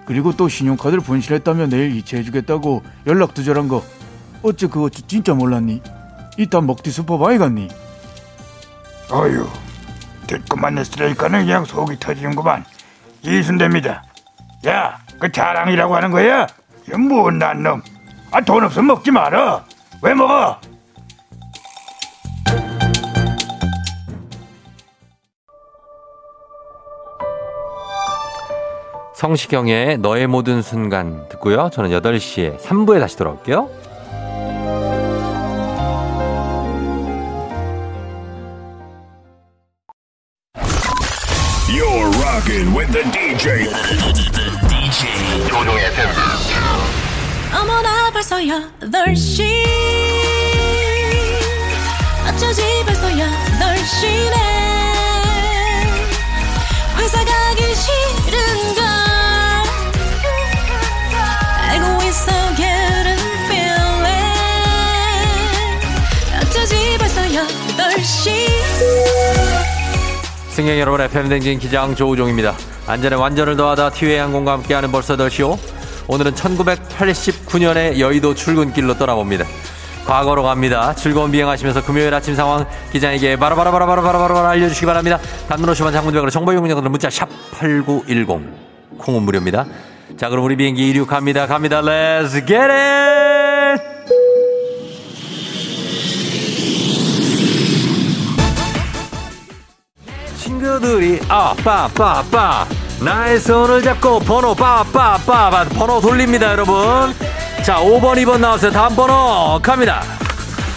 그리고 또 신용카드를 분실했다며 내일 이체해주겠다고 연락 두절한 거 어째 그거 진짜 몰랐니? 이따 먹튀 수법 아이 갔니? 어휴 듣고만 했으니까는 그냥 속이 터지는구만 이순대입니다 야 그 자랑이라고 하는 거야? 이 못난 놈. 아 돈 없으면 먹지 마라. 왜 먹어? 성시경의 너의 모든 순간 듣고요. 저는 8시에 3부에 다시 돌아올게요. 벌써 8시. 어쩌지 벌써 8시네. 회사 가기 싫은걸. 알고 있어 getting feeling 어쩌지 벌써 8시. 승객 여러분 FM 댕진 기장 조우종입니다. 안전에 완전을 더하다 티웨이 항공과 함께하는 벌써 더 쇼. 오 늘은 1989년의 여의도 출근길로 떠나봅니다. 과거로 갑니다. 즐거운 비행하시면서 금요일 아침 상황 기장에게 바로바로바로바로바로바로 알려주시기 바랍니다. 단문 50원 장문백으로 정보 용량으로 문자 샵 8910 콩은 무료입니다. 자 그럼 우리 비행기 이륙합니다. 갑니다. Let's get it! 친구들이 아빠빠빠 나의 손을 잡고 번호 빠빠빠빠 번호 돌립니다 여러분. 자 5번 2번 나왔어요. 다음 번호 갑니다.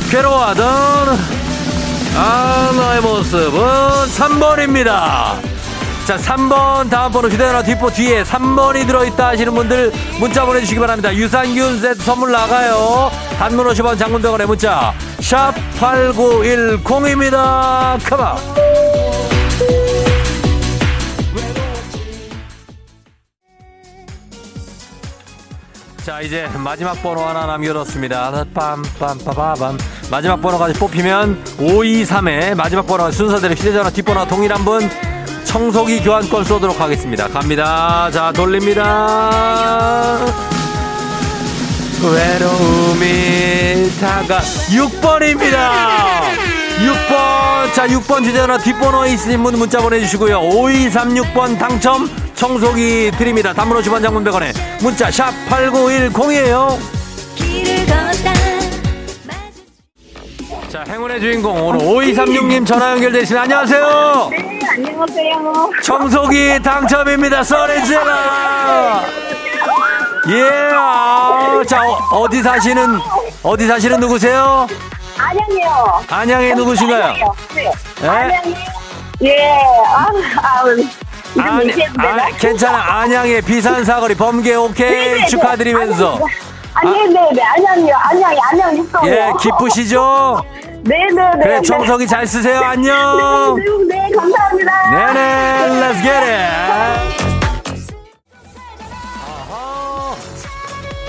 괴로워하던 아 너의 모습은 3번입니다. 자 3번 다음 번호 휴대전화 뒷보 뒤에 3번이 들어있다 하시는 분들 문자 보내주시기 바랍니다. 유산균 세트 선물 나가요. 단문 50원 장문병원의 문자. 샵 8910입니다. 컴온 자 이제 마지막 번호 하나 남겨뒀습니다. 빰빰빠바밤 마지막 번호까지 뽑히면 523에 마지막 번호 순서대로 휴대전화 뒷번호 동일한 분 청소기 교환권 쏘도록 하겠습니다. 갑니다. 자 돌립니다. 외로움이 다가 6번입니다. 6번. 자 6번 휴대전화 뒷번호에 있으신 분 문자 보내주시고요. 5236번 당첨 청소기 드립니다 단문 50원 장문 100원에 문자 샵 8910이에요 길을 걷다 자 행운의 주인공 오늘 5236님 전화 있습니다 안녕하세요 네, 안녕하세요. 청소기 당첨입니다 써렌즈라 예자 어, 디 사시는 어디 사시는 누구세요 안녕해요. 안양에 누구신가요 네. 예? 안녕해요. 예. 아, 아, 아니? 아, 괜찮아. 안양의 비산 사거리 범계 오케이. 네네네. 축하드리면서. 아, 네네 네. 안녕이요. 안녕이, 안녕 있어요. 예 기쁘시죠? 네네네. 그래 청소기 잘 쓰세요. 안녕. 네, 네, 감사합니다. 네네. Let's get it.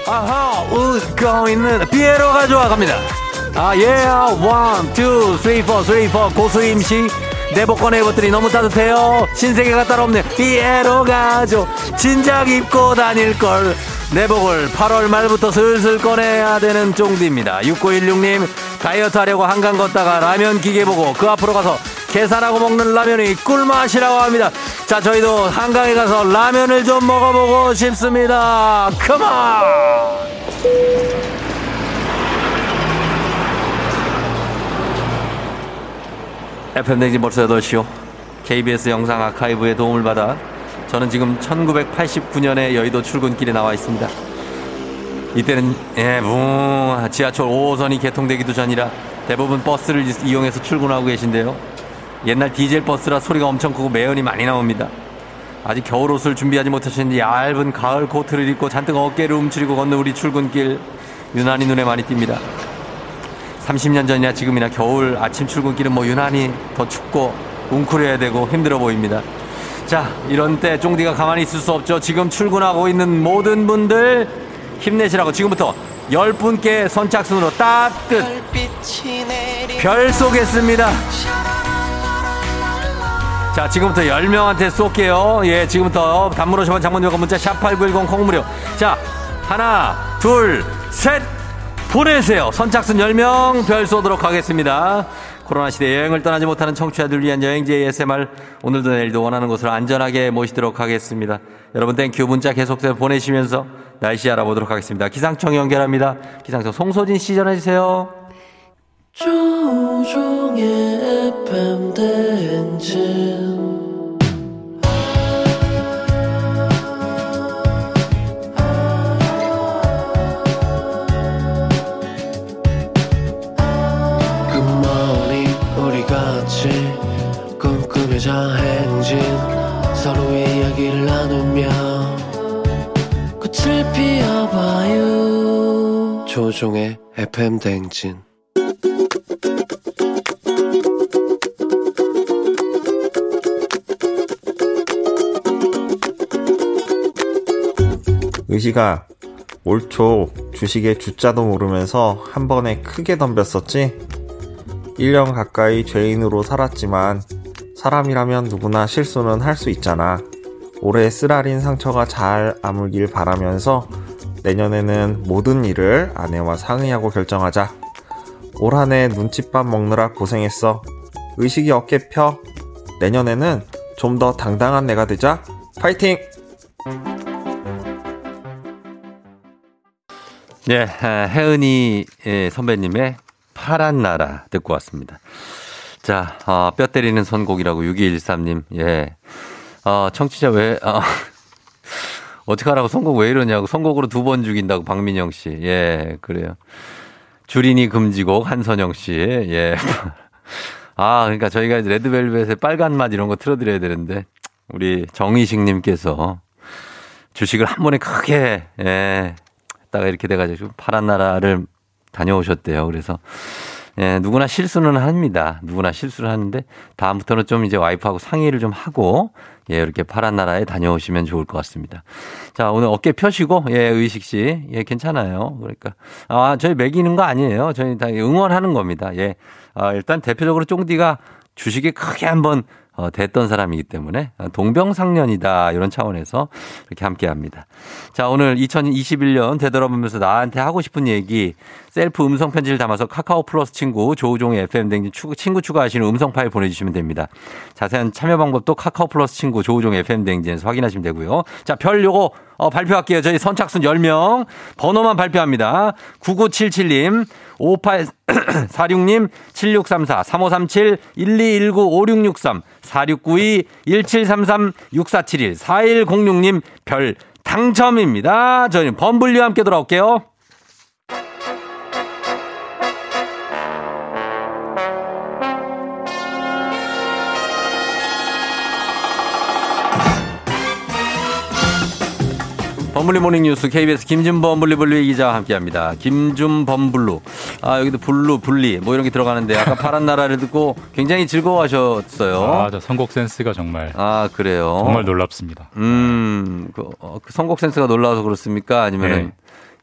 아하. 웃고 있는 피에로가 좋아갑니다. 아예 원, 투, 쓰리, 포, 쓰리, 포 고수임 씨 내 복권의 옷들이 너무 따뜻해요. 신세계가 따로 없네 피에로가 좋 진작 입고 다닐 걸. 내복을 8월 말부터 슬슬 꺼내야 되는 쫑디입니다. 6916님 다이어트 하려고 한강 걷다가 라면 기계 보고 그 앞으로 가서 계산하고 먹는 라면이 꿀맛이라고 합니다. 자 저희도 한강에 가서 라면을 좀 먹어보고 싶습니다. 컴온 FM 댕진 벌써 8시요. KBS 영상 아카이브의 도움을 받아 저는 지금 1989년의 여의도 출근길에 나와 있습니다. 이때는 예, 붕 지하철 5호선이 개통되기도 전이라 대부분 버스를 이용해서 출근하고 계신데요. 옛날 디젤 버스라 소리가 엄청 크고 매연이 많이 나옵니다. 아직 겨울 옷을 준비하지 못하셨는지 얇은 가을 코트를 입고 잔뜩 어깨를 움츠리고 걷는 우리 출근길 유난히 눈에 많이 띕니다. 30년 전이나 지금이나 겨울 아침 출근길은 뭐 유난히 더 춥고 웅크려야 되고 힘들어 보입니다. 자, 이런 때 쫑디가 가만히 있을 수 없죠. 지금 출근하고 있는 모든 분들 힘내시라고 지금부터 10분께 선착순으로 따뜻 별 쏘겠습니다. 자, 지금부터 10명한테 쏠게요. 예, 지금부터 단문 50원 장문yo가 문자 샵8910 콩무료. 자, 하나, 둘, 셋! 보내세요. 선착순 10명 별 쏘도록 하겠습니다. 코로나 시대 여행을 떠나지 못하는 청취자들 위한 여행지 ASMR 오늘도 내일도 원하는 곳으로 안전하게 모시도록 하겠습니다. 여러분 thank you 문자 계속해서 보내시면서 날씨 알아보도록 하겠습니다. 기상청 연결합니다. 기상청 송소진 씨 전해주세요. 조우종의 FM 대행진 나누며 꽃을 피워봐요 조종의 FM 대행진 의식아, 올초 주식의 주자도 모르면서 한 번에 크게 덤볐었지? 1년 가까이 죄인으로 살았지만 사람이라면 누구나 실수는 할 수 있잖아. 올해 쓰라린 상처가 잘 아물길 바라면서 내년에는 모든 일을 아내와 상의하고 결정하자. 올 한 해 눈칫밥 먹느라 고생했어. 의식이 어깨 펴. 내년에는 좀 더 당당한 내가 되자. 파이팅! 네, 혜은이 예, 선배님의 파란 나라 듣고 왔습니다. 자, 어, 뼈 때리는 선곡이라고 6213님, 예. 어, 청취자 왜, 어, 어떡하라고 선곡 왜 이러냐고 선곡으로 두 번 죽인다고 박민영 씨. 예, 그래요. 주린이 금지곡 한선영 씨. 예. 아, 그러니까 저희가 레드벨벳의 빨간 맛 이런 거 틀어드려야 되는데 우리 정희식 님께서 주식을 한 번에 크게 예. 했다가 이렇게 돼가지고 파란 나라를 다녀오셨대요. 그래서 예, 누구나 실수는 합니다. 누구나 실수를 하는데 다음부터는 좀 이제 와이프하고 상의를 좀 하고 예, 이렇게 파란 나라에 다녀오시면 좋을 것 같습니다. 자, 오늘 어깨 펴시고 예, 의식 씨. 예, 괜찮아요. 그러니까 아, 저희 매기는 거 아니에요. 저희 다 응원하는 겁니다. 예. 아, 일단 대표적으로 쫑디가 주식에 크게 한번 어, 됐던 사람이기 때문에 동병상련이다 이런 차원에서 이렇게 함께 합니다. 자, 오늘 2021년 되돌아보면서 나한테 하고 싶은 얘기 셀프 음성 편지를 담아서 카카오 플러스 친구 조우종의 FM 댕진 친구 추가하시는 음성 파일 보내주시면 됩니다. 자세한 참여 방법도 카카오 플러스 친구 조우종의 FM 댕진에서 확인하시면 되고요. 자, 별 요거 어, 발표할게요. 저희 선착순 10명 번호만 발표합니다. 9977님 5846님 7634 3537 1219 5663 4692 1733 6471 4106님 별 당첨입니다. 저희는 범블리와 함께 돌아올게요. 범블리 모닝 뉴스 KBS 김준범 블리블리 기자와 함께합니다. 김준범 블루. 아 여기도 블루 블리 뭐 이런 게 들어가는데 아까 파란 나라를 듣고 굉장히 즐거워하셨어요. 아, 저 선곡 센스가 정말 아 그래요. 정말 놀랍습니다. 음, 그, 어, 그 선곡 센스가 놀라서 그렇습니까? 아니면은 네.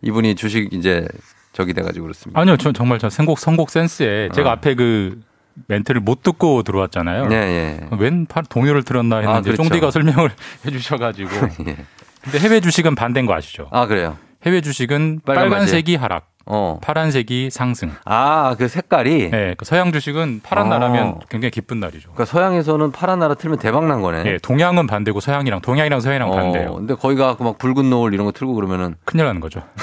이분이 주식 이제 저기 돼가지고 그렇습니까? 아니요, 저 정말 저 선곡 선곡 센스에 제가 어. 앞에 그 멘트를 못 듣고 들어왔잖아요. 네, 예. 웬 파- 동요를 들었나 했는데 아, 그렇죠. 쫑디가 설명을 해주셔가지고. 예. 근데 해외 주식은 반대인 거 아시죠? 아 그래요. 해외 주식은 빨간 빨간색이 하락, 어. 파란색이 상승. 아 그 색깔이. 네, 그 서양 주식은 파란 어. 나라면 굉장히 기쁜 날이죠. 그러니까 서양에서는 파란 나라 틀면 대박 난 거네. 예, 동양은 반대고 서양이랑 동양이랑 서양이랑 어, 반대예요. 근데 거기 가고 막 붉은 노을 이런 거 틀고 그러면은 큰일 나는 거죠.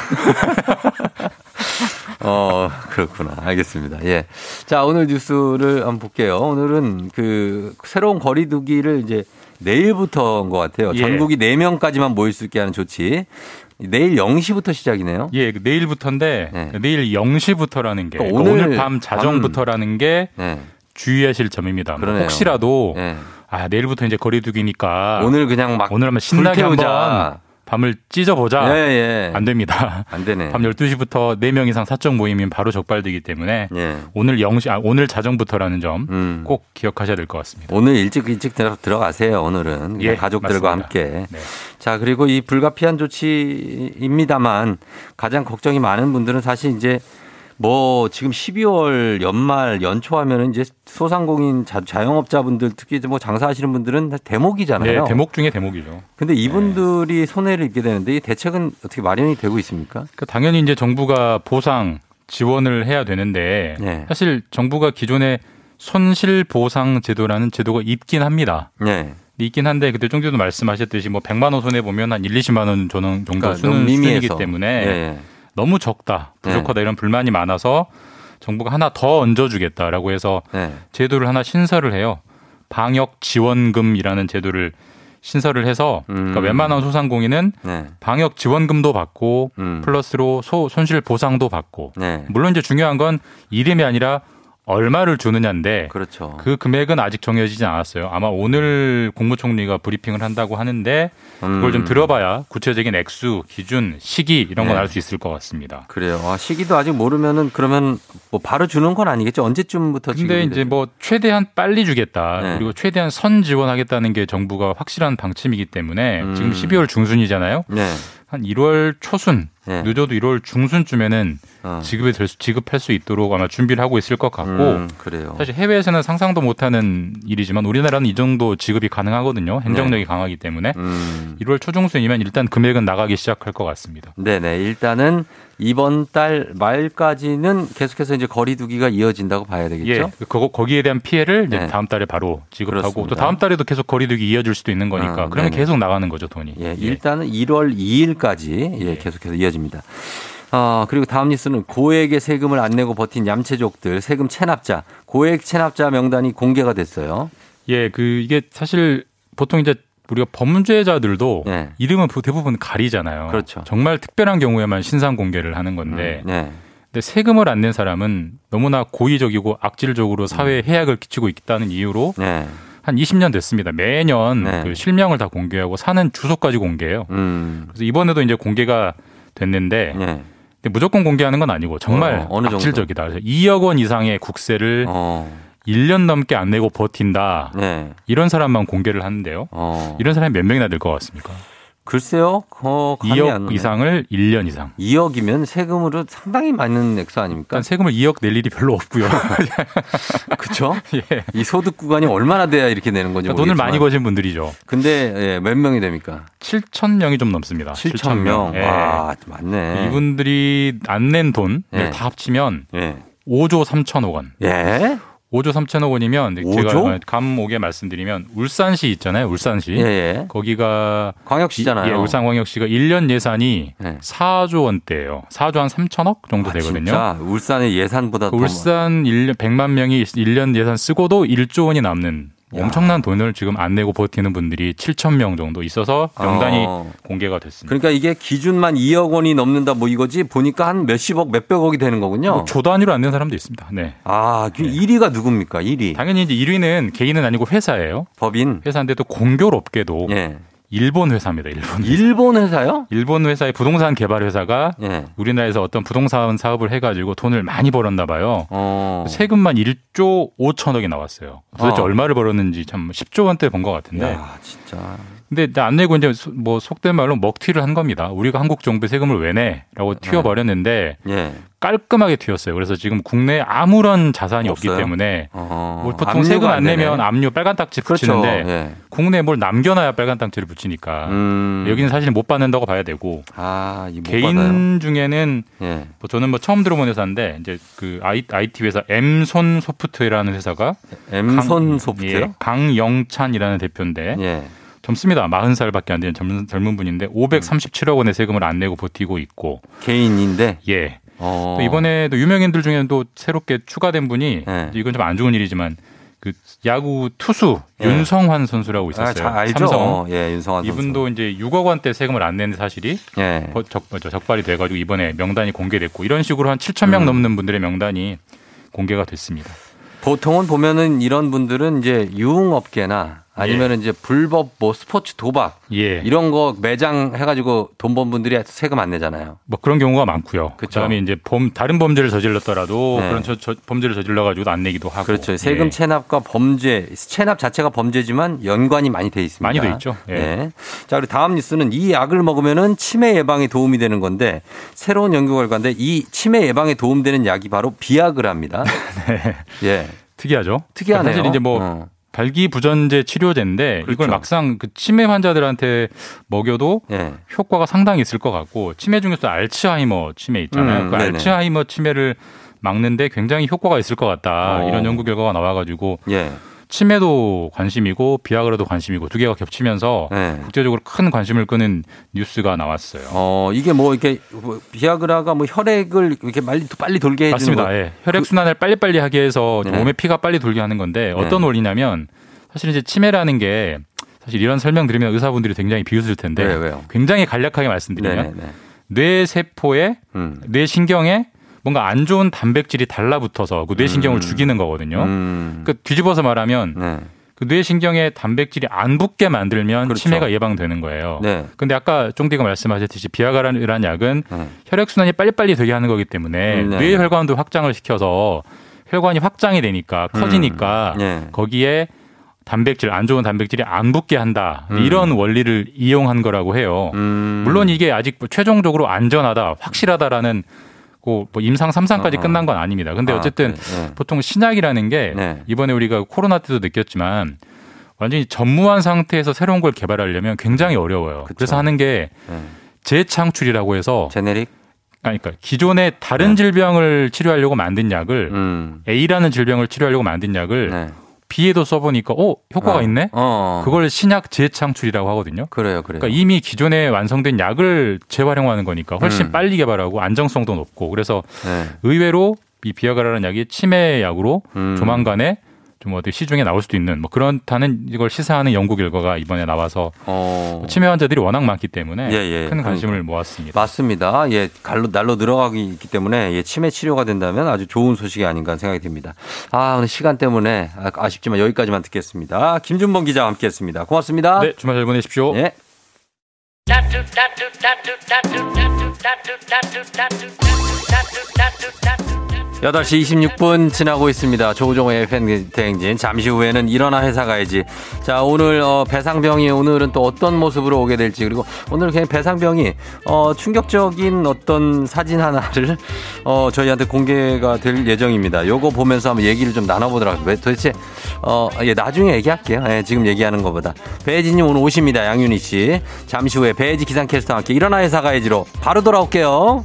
어, 그렇구나. 알겠습니다. 예. 자, 오늘 뉴스를 한번 볼게요. 오늘은 그 새로운 거리두기를 이제 내일부터인 것 같아요. 예. 전국이 4명까지만 모일 수 있게 하는 조치. 내일 0시부터 시작이네요. 예, 그 내일부터인데 내일 0시부터라는 게 그러니까 그러니까 오늘 오늘, 밤 자정부터라는 게 네. 주의하실 점입니다. 뭐 그러네요. 혹시라도 네. 아 내일부터 이제 거리두기니까 오늘 그냥 막 오늘 한번 신나게. 한번 밤을 찢어보자. 예, 예. 안 됩니다. 안 되네. 밤 12시부터 4명 이상 사적 모임이면 바로 적발되기 때문에 예. 오늘 0시 아, 오늘 자정부터라는 점꼭 음. 기억하셔야 될 것 같습니다. 오늘 일찍 일찍 들어, 들어가세요. 오늘은 예, 가족들과 맞습니다. 함께. 네. 자 그리고 이 불가피한 조치입니다만 가장 걱정이 많은 분들은 사실 이제 뭐 지금 12월 연말 연초 하면은 이제 소상공인 자, 자영업자분들 특히 뭐 장사하시는 분들은 대목이잖아요. 네, 대목 중에 대목이죠. 근데 이분들이 손해를 입게 되는데 이 대책은 어떻게 마련이 되고 있습니까? 그러니까 당연히 이제 정부가 보상 지원을 해야 되는데 네. 사실 정부가 기존에 손실 보상 제도라는 제도가 있긴 합니다. 네. 있긴 한데 그때 쫑디도 말씀하셨듯이 뭐 100만 원 손해 보면 한 1, 20만 원 정도 그러니까 미미해서. 수준이기 때문에 예, 예. 너무 적다, 부족하다 이런 불만이 많아서 정부가 하나 더 얹어주겠다라고 해서 네. 제도를 하나 신설을 해요. 방역 지원금이라는 제도를 신설을 해서 그러니까 음. 웬만한 소상공인은 네. 방역 지원금도 받고 음. 플러스로 소, 손실 보상도 받고 네. 물론 이제 중요한 건 이름이 아니라 얼마를 주느냐인데 그렇죠. 그 금액은 아직 정해지지 않았어요. 아마 오늘 국무총리가 브리핑을 한다고 하는데 그걸 좀 음. 들어봐야 구체적인 액수, 기준, 시기 이런 건 네. 알수 있을 것 같습니다. 그래요. 아, 시기도 아직 모르면은 그러면 뭐 바로 주는 건 아니겠죠? 언제쯤부터 근데 이제 되죠? 뭐 최대한 빨리 주겠다. 네. 그리고 최대한 선 지원하겠다는 게 정부가 확실한 방침이기 때문에 음. 지금 12월 중순이잖아요. 네. 한 1월 초순 예. 늦어도 1월 중순쯤에는 어. 지급이 될 수, 지급할 수 있도록 아마 준비를 하고 있을 것 같고 음, 그래요. 사실 해외에서는 상상도 못하는 일이지만 우리나라는 이 정도 지급이 가능하거든요. 행정력이 강하기 때문에 네. 음. 1월 초중순이면 일단 금액은 나가기 시작할 것 같습니다. 네네. 일단은 이번 달 말까지는 계속해서 이제 거리두기가 이어진다고 봐야 되겠죠. 예, 그거 거기에 대한 피해를 네. 다음 달에 바로 지급하고 또 그렇습니다. 다음 달에도 계속 거리두기 이어질 수도 있는 거니까 아, 그러면 네네. 계속 나가는 거죠 돈이. 예, 일단은 1월 2일까지 예, 계속해서 이어집니다. 어, 그리고 다음 뉴스는 고액의 세금을 안 내고 버틴 얌체족들 세금 체납자 고액 체납자 명단이 공개가 됐어요. 예, 그 이게 사실 보통 이제 우리가 범죄자들도 예. 이름은 대부분 가리잖아요. 그렇죠. 정말 특별한 경우에만 신상 공개를 하는 건데, 네. 근데 세금을 안 낸 사람은 너무나 고의적이고 악질적으로 사회에 해악을 끼치고 있다는 이유로 네. 한 20년 됐습니다. 매년 네. 그 실명을 다 공개하고 사는 주소까지 공개해요. 음. 그래서 이번에도 이제 공개가 됐는데 네. 근데 무조건 공개하는 건 아니고 정말 어, 정도? 악질적이다. 그래서 2억 원 이상의 국세를 어. 1년 넘게 안 내고 버틴다. 네. 이런 사람만 공개를 하는데요. 어. 이런 사람이 몇 명이나 될 것 같습니까? 글쎄요. 어, 감이 안 2억 오네. 이상을 1년 이상. 2억이면 세금으로 상당히 많은 액수 아닙니까? 세금을 2억 낼 일이 별로 없고요. 그쵸? 예. 이 소득 구간이 얼마나 돼야 이렇게 내는 건지 그러니까 돈을 많이. 버신 분들이죠. 근데 예, 몇 명이 됩니까? 7천 명이 좀 넘습니다. 7천 명. 예. 와, 많네. 이분들이 안 낸돈 예. 다 합치면 예. 5조 3천억 원. 예? 5조 3천억 원이면 오조? 제가 감 오게 말씀드리면 울산시 있잖아요. 울산시. 예, 예. 거기가 광역시잖아요. 예, 울산광역시가 1년 예산이 예. 4조 원대예요. 4조 한 3천억 정도 아, 되거든요. 진짜 울산의 예산보다 그더 울산 1년 100만 명이 1년 예산 쓰고도 1조 원이 남는 야. 엄청난 돈을 지금 안 내고 버티는 분들이 7천 명 정도 있어서 명단이 어. 공개가 됐습니다. 그러니까 이게 기준만 2억 원이 넘는다 뭐 이거지 보니까 한 몇십억 몇백억이 되는 거군요. 뭐 조 단위로 안 낸 사람도 있습니다. 네. 아, 그 1위가 누굽니까? 1위. 당연히 이제 1위는 개인은 아니고 회사예요. 법인. 회사인데 또 공교롭게도 예. 일본 회사입니다. 일본. 일본 회사요? 일본 회사의 부동산 개발 회사가 예. 우리나라에서 어떤 부동산 사업을 해가지고 돈을 많이 벌었나 봐요. 어. 세금만 1조 5천억이 나왔어요. 도대체 어. 얼마를 벌었는지 참 10조 원대 번것 같은데. 야, 진짜. 근데 안 내고 이제 소- 뭐 속된 말로 먹튀를 한 겁니다. 우리가 한국 정부에 세금을 왜 내? 라고 튀어버렸는데 예. 깔끔하게 튀었어요. 그래서 지금 국내에 아무런 자산이 없어요? 없기 때문에 어. 뭐 보통 세금 안. 내면 압류 빨간 딱지 그렇죠. 붙이는데 예. 국내에 뭘 남겨놔야 빨간 딱지를 붙이니까 음. 여기는 사실 못 받는다고 봐야 되고 아, 개인 받아요. 중에는 예. 뭐 저는 뭐 처음 들어본 회사인데 이제 그 I- IT 회사 엠손 소프트라는 회사가 엠손 강- 소프트요? 예, 강영찬이라는 대표인데 예. 젊습니다. 40살밖에 안 되는 젊은, 젊은 분인데 537억 원의 세금을 안 내고 버티고 있고 개인인데 예. 어. 또 이번에 또 유명인들 중에는 또 새롭게 추가된 분이 네. 이건 좀 안 좋은 일이지만 그 야구 투수 예. 윤성환 선수라고 있었어요. 아, 잘 알죠. 삼성. 예, 윤성환 선수. 이분도 이제 6억 원대 세금을 안 낸 사실이 예. 버- 적, 저 적발이 돼가지고 이번에 명단이 공개됐고 이런 식으로 한 7천 명 음. 넘는 분들의 명단이 공개가 됐습니다. 보통은 보면은 이런 분들은 이제 유흥업계나 아니면은 이제 불법 뭐 스포츠 도박 예. 이런 거 매장 해가지고 돈 번 분들이 세금 안 내잖아요. 뭐 그런 경우가 많고요. 그쵸. 그다음에 이제 범 다른 범죄를 저질렀더라도 네. 그런 저, 저- 범죄를 저질러 가지고 안 내기도 하고. 그렇죠. 세금 예. 체납과 범죄, 체납 자체가 범죄지만 연관이 많이 돼 있습니다. 많이 돼 있죠. 예. 네. 자, 그리고 다음 뉴스는 이 약을 먹으면은 치매 예방에 도움이 되는 건데 새로운 연구 결과인데 이 치매 예방에 도움되는 약이 바로 비아그라입니다. 예. 특이하죠. 특이하네요. 사실 이제 뭐 어. 발기부전제 치료제인데 이걸 그렇죠. 막상 그 치매 환자들한테 먹여도 예. 효과가 상당히 있을 것 같고 치매 중에서 알츠하이머 치매 있잖아요. 음, 그. 알츠하이머 치매를 막는데 굉장히 효과가 있을 것 같다. 어. 이런 연구 결과가 나와가지고 예. 치매도 관심이고 비아그라도 관심이고 두 개가 겹치면서 네. 국제적으로 큰 관심을 끄는 뉴스가 나왔어요. 어, 이게 뭐 이렇게 뭐 비아그라가 뭐 혈액을 이렇게 빨리 빨리 돌게 해주는 맞습니다. 거. 예. 혈액 순환을 빨리빨리 하게 해서 네. 몸에 피가 빨리 돌게 하는 건데 어떤 네. 원리냐면 사실 이제 치매라는 게 사실 이런 설명 드리면 의사분들이 굉장히 비웃을 텐데 네? 굉장히 간략하게 말씀드리면 네, 네. 뇌 세포에 음. 뇌 신경에 뭔가 안 좋은 단백질이 달라붙어서 그 뇌 신경을 음. 죽이는 거거든요. 음. 그 뒤집어서 말하면 네. 그 뇌 신경에 단백질이 안 붙게 만들면 그렇죠. 치매가 예방되는 거예요. 네. 근데 아까 쫑디가 말씀하셨듯이 비아가라는 약은 네. 혈액 순환이 빨리빨리 되게 하는 거기 때문에 음, 네. 뇌 혈관도 확장을 시켜서 혈관이 확장이 되니까 커지니까 네. 거기에 단백질 안 좋은 단백질이 안 붙게 한다 음. 이런 원리를 이용한 거라고 해요. 물론 이게 아직 뭐 최종적으로 안전하다 확실하다라는 그 뭐 임상 3상까지 어. 끝난 건 아닙니다. 근데 아, 어쨌든 그래, 네. 보통 신약이라는 게 네. 이번에 우리가 코로나 때도 느꼈지만 완전히 전무한 상태에서 새로운 걸 개발하려면 굉장히 어려워요. 그래서 하는 게 네. 재창출이라고 해서 제네릭 아니, 그러니까 기존의 다른 질병을 치료하려고 만든 약을 음. A라는 질병을 치료하려고 만든 약을 B에도 써보니까 어 효과가 네. 어. 있네. 어. 그걸 신약 재창출이라고 하거든요. 그래요, 그래요. 그러니까 이미 기존에 완성된 약을 재활용하는 거니까 훨씬 음. 빨리 개발하고 안정성도 높고 그래서 네. 의외로 이 비아가라는 약이 치매 약으로 음. 조만간에 좀 어디 시중에 나올 수도 있는 뭐 그렇다는 이걸 시사하는 연구 결과가 이번에 나와서 어. 치매 환자들이 워낙 많기 때문에 예, 예. 큰 관심을 그러니까. 모았습니다. 맞습니다. 예, 갈로 날로 늘어가기 있기 때문에 예, 치매 치료가 된다면 아주 좋은 소식이 아닌가 생각이 듭니다. 아, 오늘 시간 때문에 아, 아쉽지만 여기까지만 듣겠습니다. 김준범 기자와 함께했습니다. 고맙습니다. 네, 주말 잘 보내십시오. 예. 여덟 시 26분 지나고 있습니다. 조종의 팬대행진. 잠시 후에는 일어나 회사 가야지. 자, 오늘 어, 배상병이 오늘은 또 어떤 모습으로 오게 될지 그리고 오늘 그냥 배상병이 어, 충격적인 어떤 사진 하나를 어, 저희한테 공개가 될 예정입니다. 요거 보면서 한번 얘기를 좀 나눠보도록 왜 도대체 어, 예, 나중에 얘기할게요. 예, 지금 얘기하는 것보다. 배혜진님 오늘 오십니다. 양윤희 씨. 잠시 후에 배혜지 기상캐스터와 함께 일어나 회사 가야지로 바로 돌아올게요.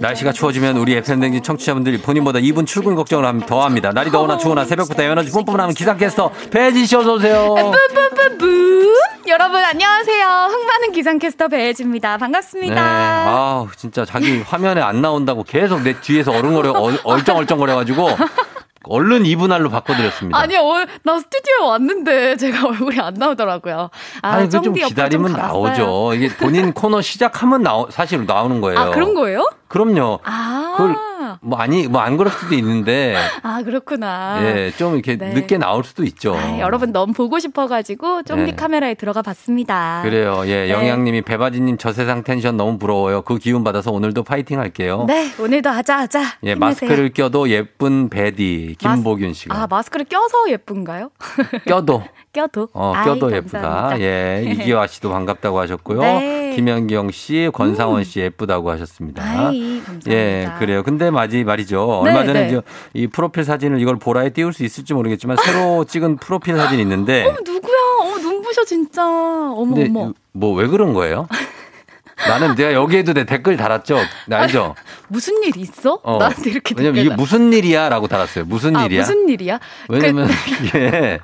날씨가 추워지면 우리 FM댕진 청취자분들이 본인보다 2분 출근 걱정을 함- 더 합니다. 날이 더우나 추우나 새벽부터 에너지 뿜뿜 하는 기상캐스터 배지 씨 어서 오세요. 뿌뿌뿌뿌 여러분 안녕하세요 흥많은 기상캐스터 배혜지입니다 네. 반갑습니다 아 진짜 자기 화면에 안 나온다고 계속 내 뒤에서 어른거려 얼- 얼쩡얼쩡거려가지고 얼른 2분할로 바꿔드렸습니다. 아니 어, 나 스튜디오에 왔는데 제가 얼굴이 안 나오더라고요 아, 아니 그좀 기다리면 좀. 나오죠. 이게 본인 코너 시작하면 나오, 사실 나오는 거예요. 아 그런 거예요? 그럼요. 아, 그걸 뭐 아니 뭐 안 그럴 수도 있는데 아 그렇구나 예, 좀 이렇게 네. 늦게 나올 수도 있죠. 아, 여러분 너무 보고 싶어가지고 쫑디 네. 카메라에 들어가 봤습니다 그래요. 예, 네. 영양님이 배바지님 저 세상 텐션 너무 부러워요. 그 기운 받아서 오늘도 파이팅 할게요. 네 오늘도 하자 하자 예, 힘내세요. 마스크를 껴도 예쁜 배디 김보균 씨가 아 마스크를 껴서 예쁜가요? 껴도 껴도 어, 아이, 껴도 감사합니다. 예쁘다. 예, 이기화 씨도 반갑다고 하셨고요. 네. 김현경 씨, 권상원 씨 예쁘다고 하셨습니다. 아이, 감사합니다. 예, 그래요. 근데 마지 말이죠. 네, 얼마 전에 네. 이 프로필 사진을 이걸 보라에 띄울 수 있을지 모르겠지만 새로 찍은 프로필 사진이 있는데 어머 누구야? 어머 눈부셔 진짜. 어머 어머. 뭐 왜 그런 거예요? 나는 내가 여기에도 내 댓글 달았죠. 나 알죠? 무슨 일 있어? 어. 나한테 이렇게 왜냐면 이게 달- 무슨 일이야라고 달았어요. 무슨 아, 일이야? 무슨 일이야? 왜냐면 그, 이게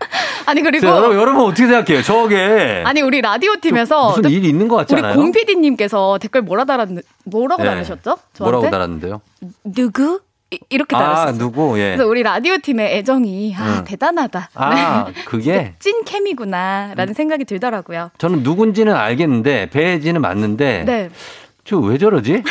아니 그리고 자, 여러분, 여러분 어떻게 생각해요? 저게 아니 우리 라디오 팀에서 무슨 일이 있는 것 같지 우리 않아요? 곰 PD님께서 댓글 뭐라 달았 뭐라고 네. 달으셨죠? 저한테 뭐라고 달았는데? 누구 이- 이렇게 아 달았어요. 누구? 예. 그래서 우리 라디오 팀의 애정이 아 음. 대단하다. 아 그게 찐 케미구나라는 생각이 들더라고요. 저는 누군지는 알겠는데 배지는 맞는데 네. 저왜 저러지?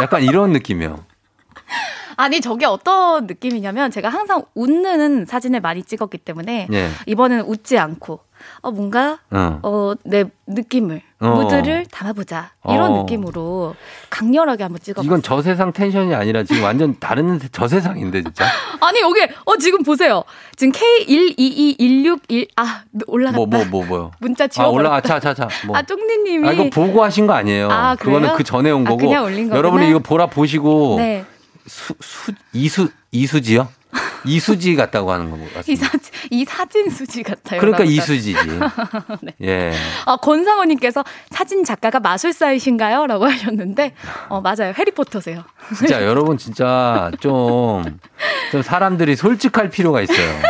약간 이런 느낌이요. 아니 저게 어떤 느낌이냐면 제가 항상 웃는 사진을 많이 찍었기 때문에 예. 이번에는 웃지 않고 어 뭔가 어. 어 내 느낌을 어. 무드를 담아보자 이런 어. 느낌으로 강렬하게 한번 찍어봤어요. 이건 저세상 텐션이 아니라 지금 완전 다른 저세상인데 진짜. 아니 여기 어 지금 보세요. 지금 K 1 2 2 1 6 1아 올라갔다. 뭐 뭐 뭐 뭐, 요 문자 아 지워 올라가 차차차. 뭐. 아 쫑디님이 아, 이거 보고 하신 거 아니에요. 아, 그래요? 그거는 그 전에 온 아, 거고. 그냥 올린 거구나. 여러분이 이거 보라 보시고 네. 수, 수, 이수 이수지요? 이수지 같다고 하는 거이 같습니다. 사진 이 사진 수지 같아요. 그러니까 라고 이수지지. 예. 아, 권상호님께서 사진 작가가 마술사이신가요? 라고 하셨는데, 어, 맞아요. 해리포터세요. 진짜 여러분 진짜 좀, 좀 사람들이 솔직할 필요가 있어요.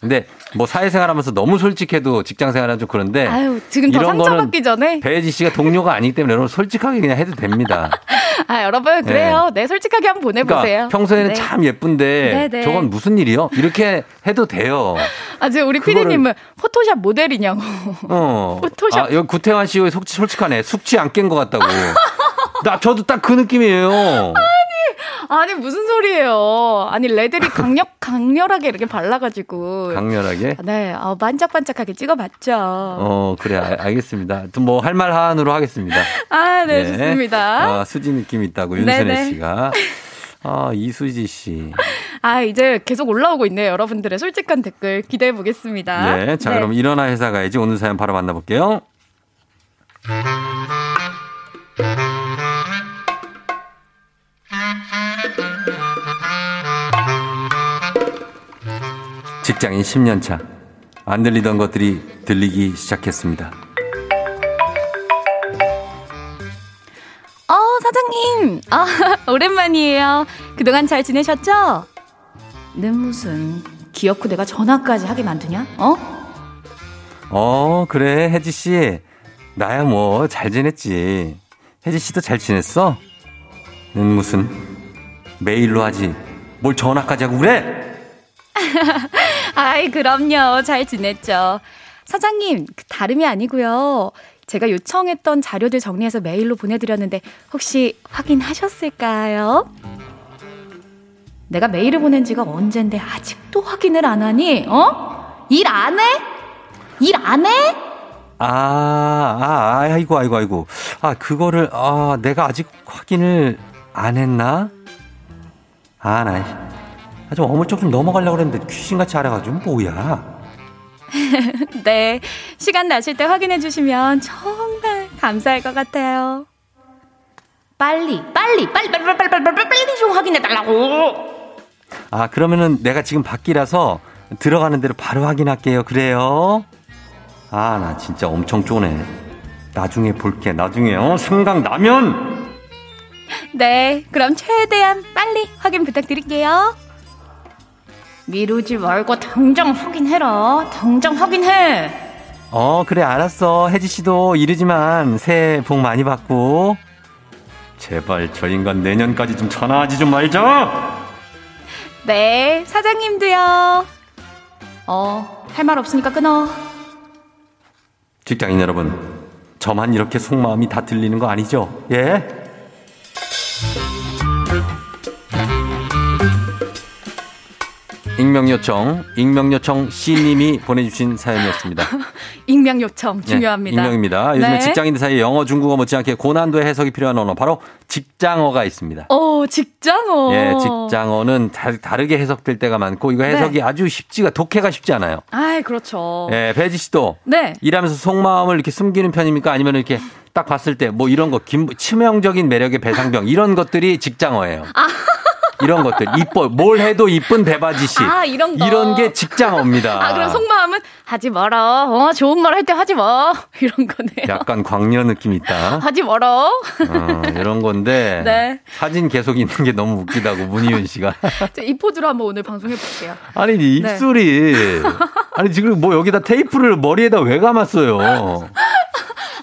근데 뭐 사회생활하면서 너무 솔직해도 직장생활은 좀 그런데 아유, 지금 더 상처받기 전에. 배혜지 씨가 동료가 아니기 때문에 여러분 솔직하게 그냥 해도 됩니다. 아, 여러분, 그래요. 네, 솔직하게 한번 보내보세요. 그러니까 평소에는 네. 참 예쁜데 네, 네. 저건 무슨 일이요? 이렇게 해도 돼요. 아, 지금 우리 그거를- 피디님은 포토샵 모델이냐고. 어. 포토샵. 아, 여기 구태환 씨 솔- 솔직하네. 숙취 안 깬 것 같다고. 나 저도 딱 그 느낌이에요. 아니, 무슨 소리예요. 아니, 레들이 강력, 강렬하게 이렇게 발라가지고. 강렬하게. 네, 어, 반짝반짝하게 찍어봤죠. 어, 그래, 알- 알겠습니다. 뭐, 할말 한으로 하겠습니다. 아, 네, 좋습니다. 아, 수지 느낌 있다고, 윤선혜. 씨가. 아, 이수지 씨. 아, 이제 계속 올라오고 있네요. 여러분들의 솔직한 댓글 기대해 보겠습니다. 네. 자, 그럼 일어나 회사 가야지. 오늘 사연 바로 만나볼게요. 직장인 10년 차. 안 들리던 것들이 들리기 시작했습니다. 어, 사장님. 아, 오랜만이에요. 그동안 잘 지내셨죠? 는 무슨 기어코 내가 전화까지 하게 만드냐? 어? 어, 그래, 혜지 씨. 나야 뭐, 잘 지냈지. 혜지 씨도 잘 지냈어? 는 무슨, 메일로 하지. 뭘 전화까지 하고 그래? 아이, 그럼요. 잘 지냈죠. 사장님, 그 다름이 아니고요. 제가 요청했던 자료들 정리해서 메일로 보내드렸는데 혹시 확인하셨을까요? 내가 메일을 보낸 지가 언젠데 아직도 확인을 안 하니? 어? 일 안 해? 일 안 해? 아, 아, 아이고, 아이고, 아이고. 아, 그거를, 아, 내가 아직 확인을 안 했나? 아, 나, 아, 좀 어물쩍 좀 넘어가려고 그랬는데 귀신같이 알아가지고, 뭐야. 네. 시간 나실 때 확인해 주시면 정말 감사할 것 같아요. 빨리, 빨리, 빨리, 빨리, 빨리, 빨리, 빨리, 빨리, 빨리 좀 확인해 달라고. 아, 그러면은 내가 지금 밖이라서 들어가는 대로 바로 확인할게요. 그래요? 아, 나 진짜 엄청 쪼네. 나중에 볼게. 나중에, 어, 생각 나면! 네. 그럼 최대한 빨리 확인 부탁드릴게요. 미루지 말고 당장 확인해라. 당장 확인해. 어, 그래, 알았어. 혜지씨도 이르지만 새해 복 많이 받고. 제발 저 인간 내년까지 좀 전화하지 좀 말자! 네. 사장님도요. 어, 할 말 없으니까 끊어. 직장인 여러분, 저만 이렇게 속마음이 다 들리는 거 아니죠? 예? 익명 요청, 익명 요청 C님이 보내주신 사연이었습니다. 익명 요청 네, 중요합니다. 익명입니다. 요즘에 네. 직장인들 사이에 영어, 중국어 못지않게 고난도의 해석이 필요한 언어, 바로 직장어가 있습니다. 어, 직장어. 예, 직장어는 다, 르게 해석될 때가 많고 이거 해석이 네. 아주 쉽지가 독해가 쉽지 않아요. 아이, 그렇죠. 예, 배지 씨도 네. 일하면서 속마음을 이렇게 숨기는 편입니까? 아니면 이렇게 딱 봤을 때 뭐 이런 거 김, 치명적인 매력의 배상병 이런 것들이 직장어예요. 이런 것들 이뻐 뭘 해도 이쁜 배바지 씨 아, 이런 거. 이런 게 직장어입니다. 아, 그럼 속마음은 하지 마라. 어, 좋은 말 할 때 하지 마. 이런 거네요. 약간 광녀 느낌 있다. 하지 마라. 어, 이런 건데 네. 사진 계속 있는 게 너무 웃기다고 문희윤 씨가 자, 이 포즈로 한번 오늘 방송해 볼게요. 아니 이 네. 입술이 아니 지금 뭐 여기다 테이프를 머리에다 왜 감았어요?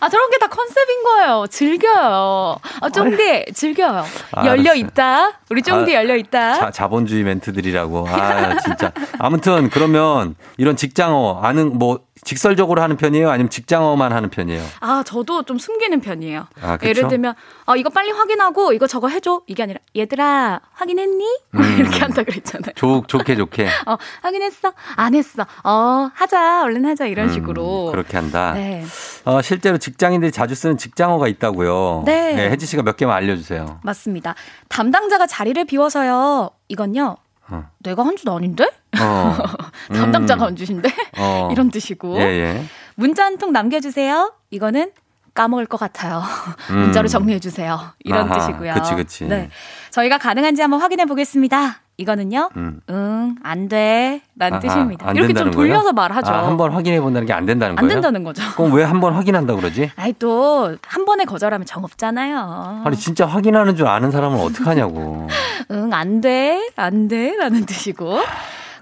아, 저런 게 다 컨셉인 거예요. 즐겨요. 아, 쫑디, 즐겨요. 알았어요. 열려 있다. 우리 쫑디 아, 열려 있다. 자, 자본주의 멘트들이라고. 아, 진짜. 아무튼 그러면 이런 직장어 아는 뭐 직설적으로 하는 편이에요? 아니면 직장어만 하는 편이에요? 아, 저도 좀 숨기는 편이에요. 아? 예를 들면, 어, 이거 빨리 확인하고 이거 저거 해줘. 이게 아니라, 얘들아, 확인했니? 음. 이렇게 한다 그랬잖아요. 좋, 좋게 좋게. 어, 확인했어? 안 했어? 어, 하자. 얼른 하자. 이런 식으로. 음, 그렇게 한다. 네. 어, 실제로 직장인들이 자주 쓰는 직장어가 있다고요. 네. 혜지 씨가 몇 개만 알려주세요. 맞습니다. 담당자가 자리를 비워서요. 이건요. 어. 내가 한 줄 아닌데? 어. 담당자가 음. 한 주신데? 어. 이런 뜻이고. 예, 예. 문자 한 통 남겨주세요. 이거는 까먹을 것 같아요. 음. 문자로 정리해 주세요. 이런 아하, 뜻이고요. 그치, 그치. 네. 저희가 가능한지 한번 확인해 보겠습니다. 이거는요. 음. 응, 안 돼. 라는 아하, 뜻입니다. 안 이렇게 좀 된다는 거예요? 돌려서 말하죠. 아, 한번 확인해 본다는 게 안 된다는 안 거예요? 된다는 거죠. 그럼 왜 한 번 확인한다 그러지? 아이, 또, 한 번에 거절하면 정 없잖아요. 아니 진짜 확인하는 줄 아는 사람은 어떡하냐고. 응, 안 돼. 안 돼. 라는 뜻이고.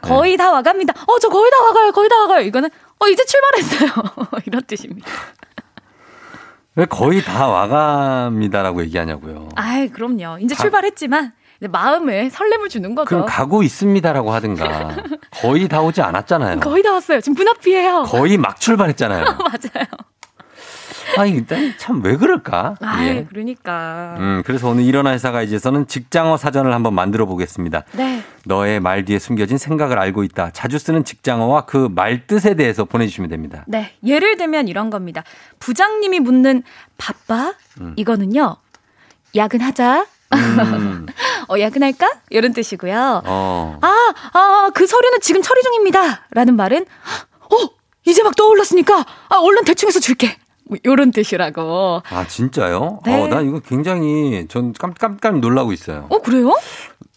거의 다 와갑니다. 어, 저 거의 다 와가요. 거의 다 와가요. 이거는 어, 이제 출발했어요. 이런 뜻입니다. 왜 거의 다 와갑니다라고 얘기하냐고요. 아이, 그럼요. 이제 가- 출발했지만 마음에 설렘을 주는 거죠. 그럼 가고 있습니다라고 하든가. 거의 다 오지 않았잖아요. 거의 다 왔어요. 지금 문 앞이에요. 거의 막 출발했잖아요. 맞아요. 아, 이게 참왜 그럴까? 아이, 예. 그러니까. 음, 그래서 오늘 일어나 회사가 이제서는 직장어 사전을 한번 만들어 보겠습니다. 네. 너의 말 뒤에 숨겨진 생각을 알고 있다. 자주 쓰는 직장어와 그 말 뜻에 대해서 보내주시면 됩니다. 네. 예를 들면 이런 겁니다. 부장님이 묻는 바빠? 음. 이거는요. 야근하자. 음, 어, 야근할까? 이런 뜻이고요. 어. 아, 아, 그 서류는 지금 처리 중입니다. 라는 말은, 어, 이제 막 떠올랐으니까, 아, 얼른 대충해서 줄게. 뭐, 요런 뜻이라고. 아, 진짜요? 네. 어, 난 이거 굉장히 전 깜깜깜 놀라고 있어요. 어, 그래요?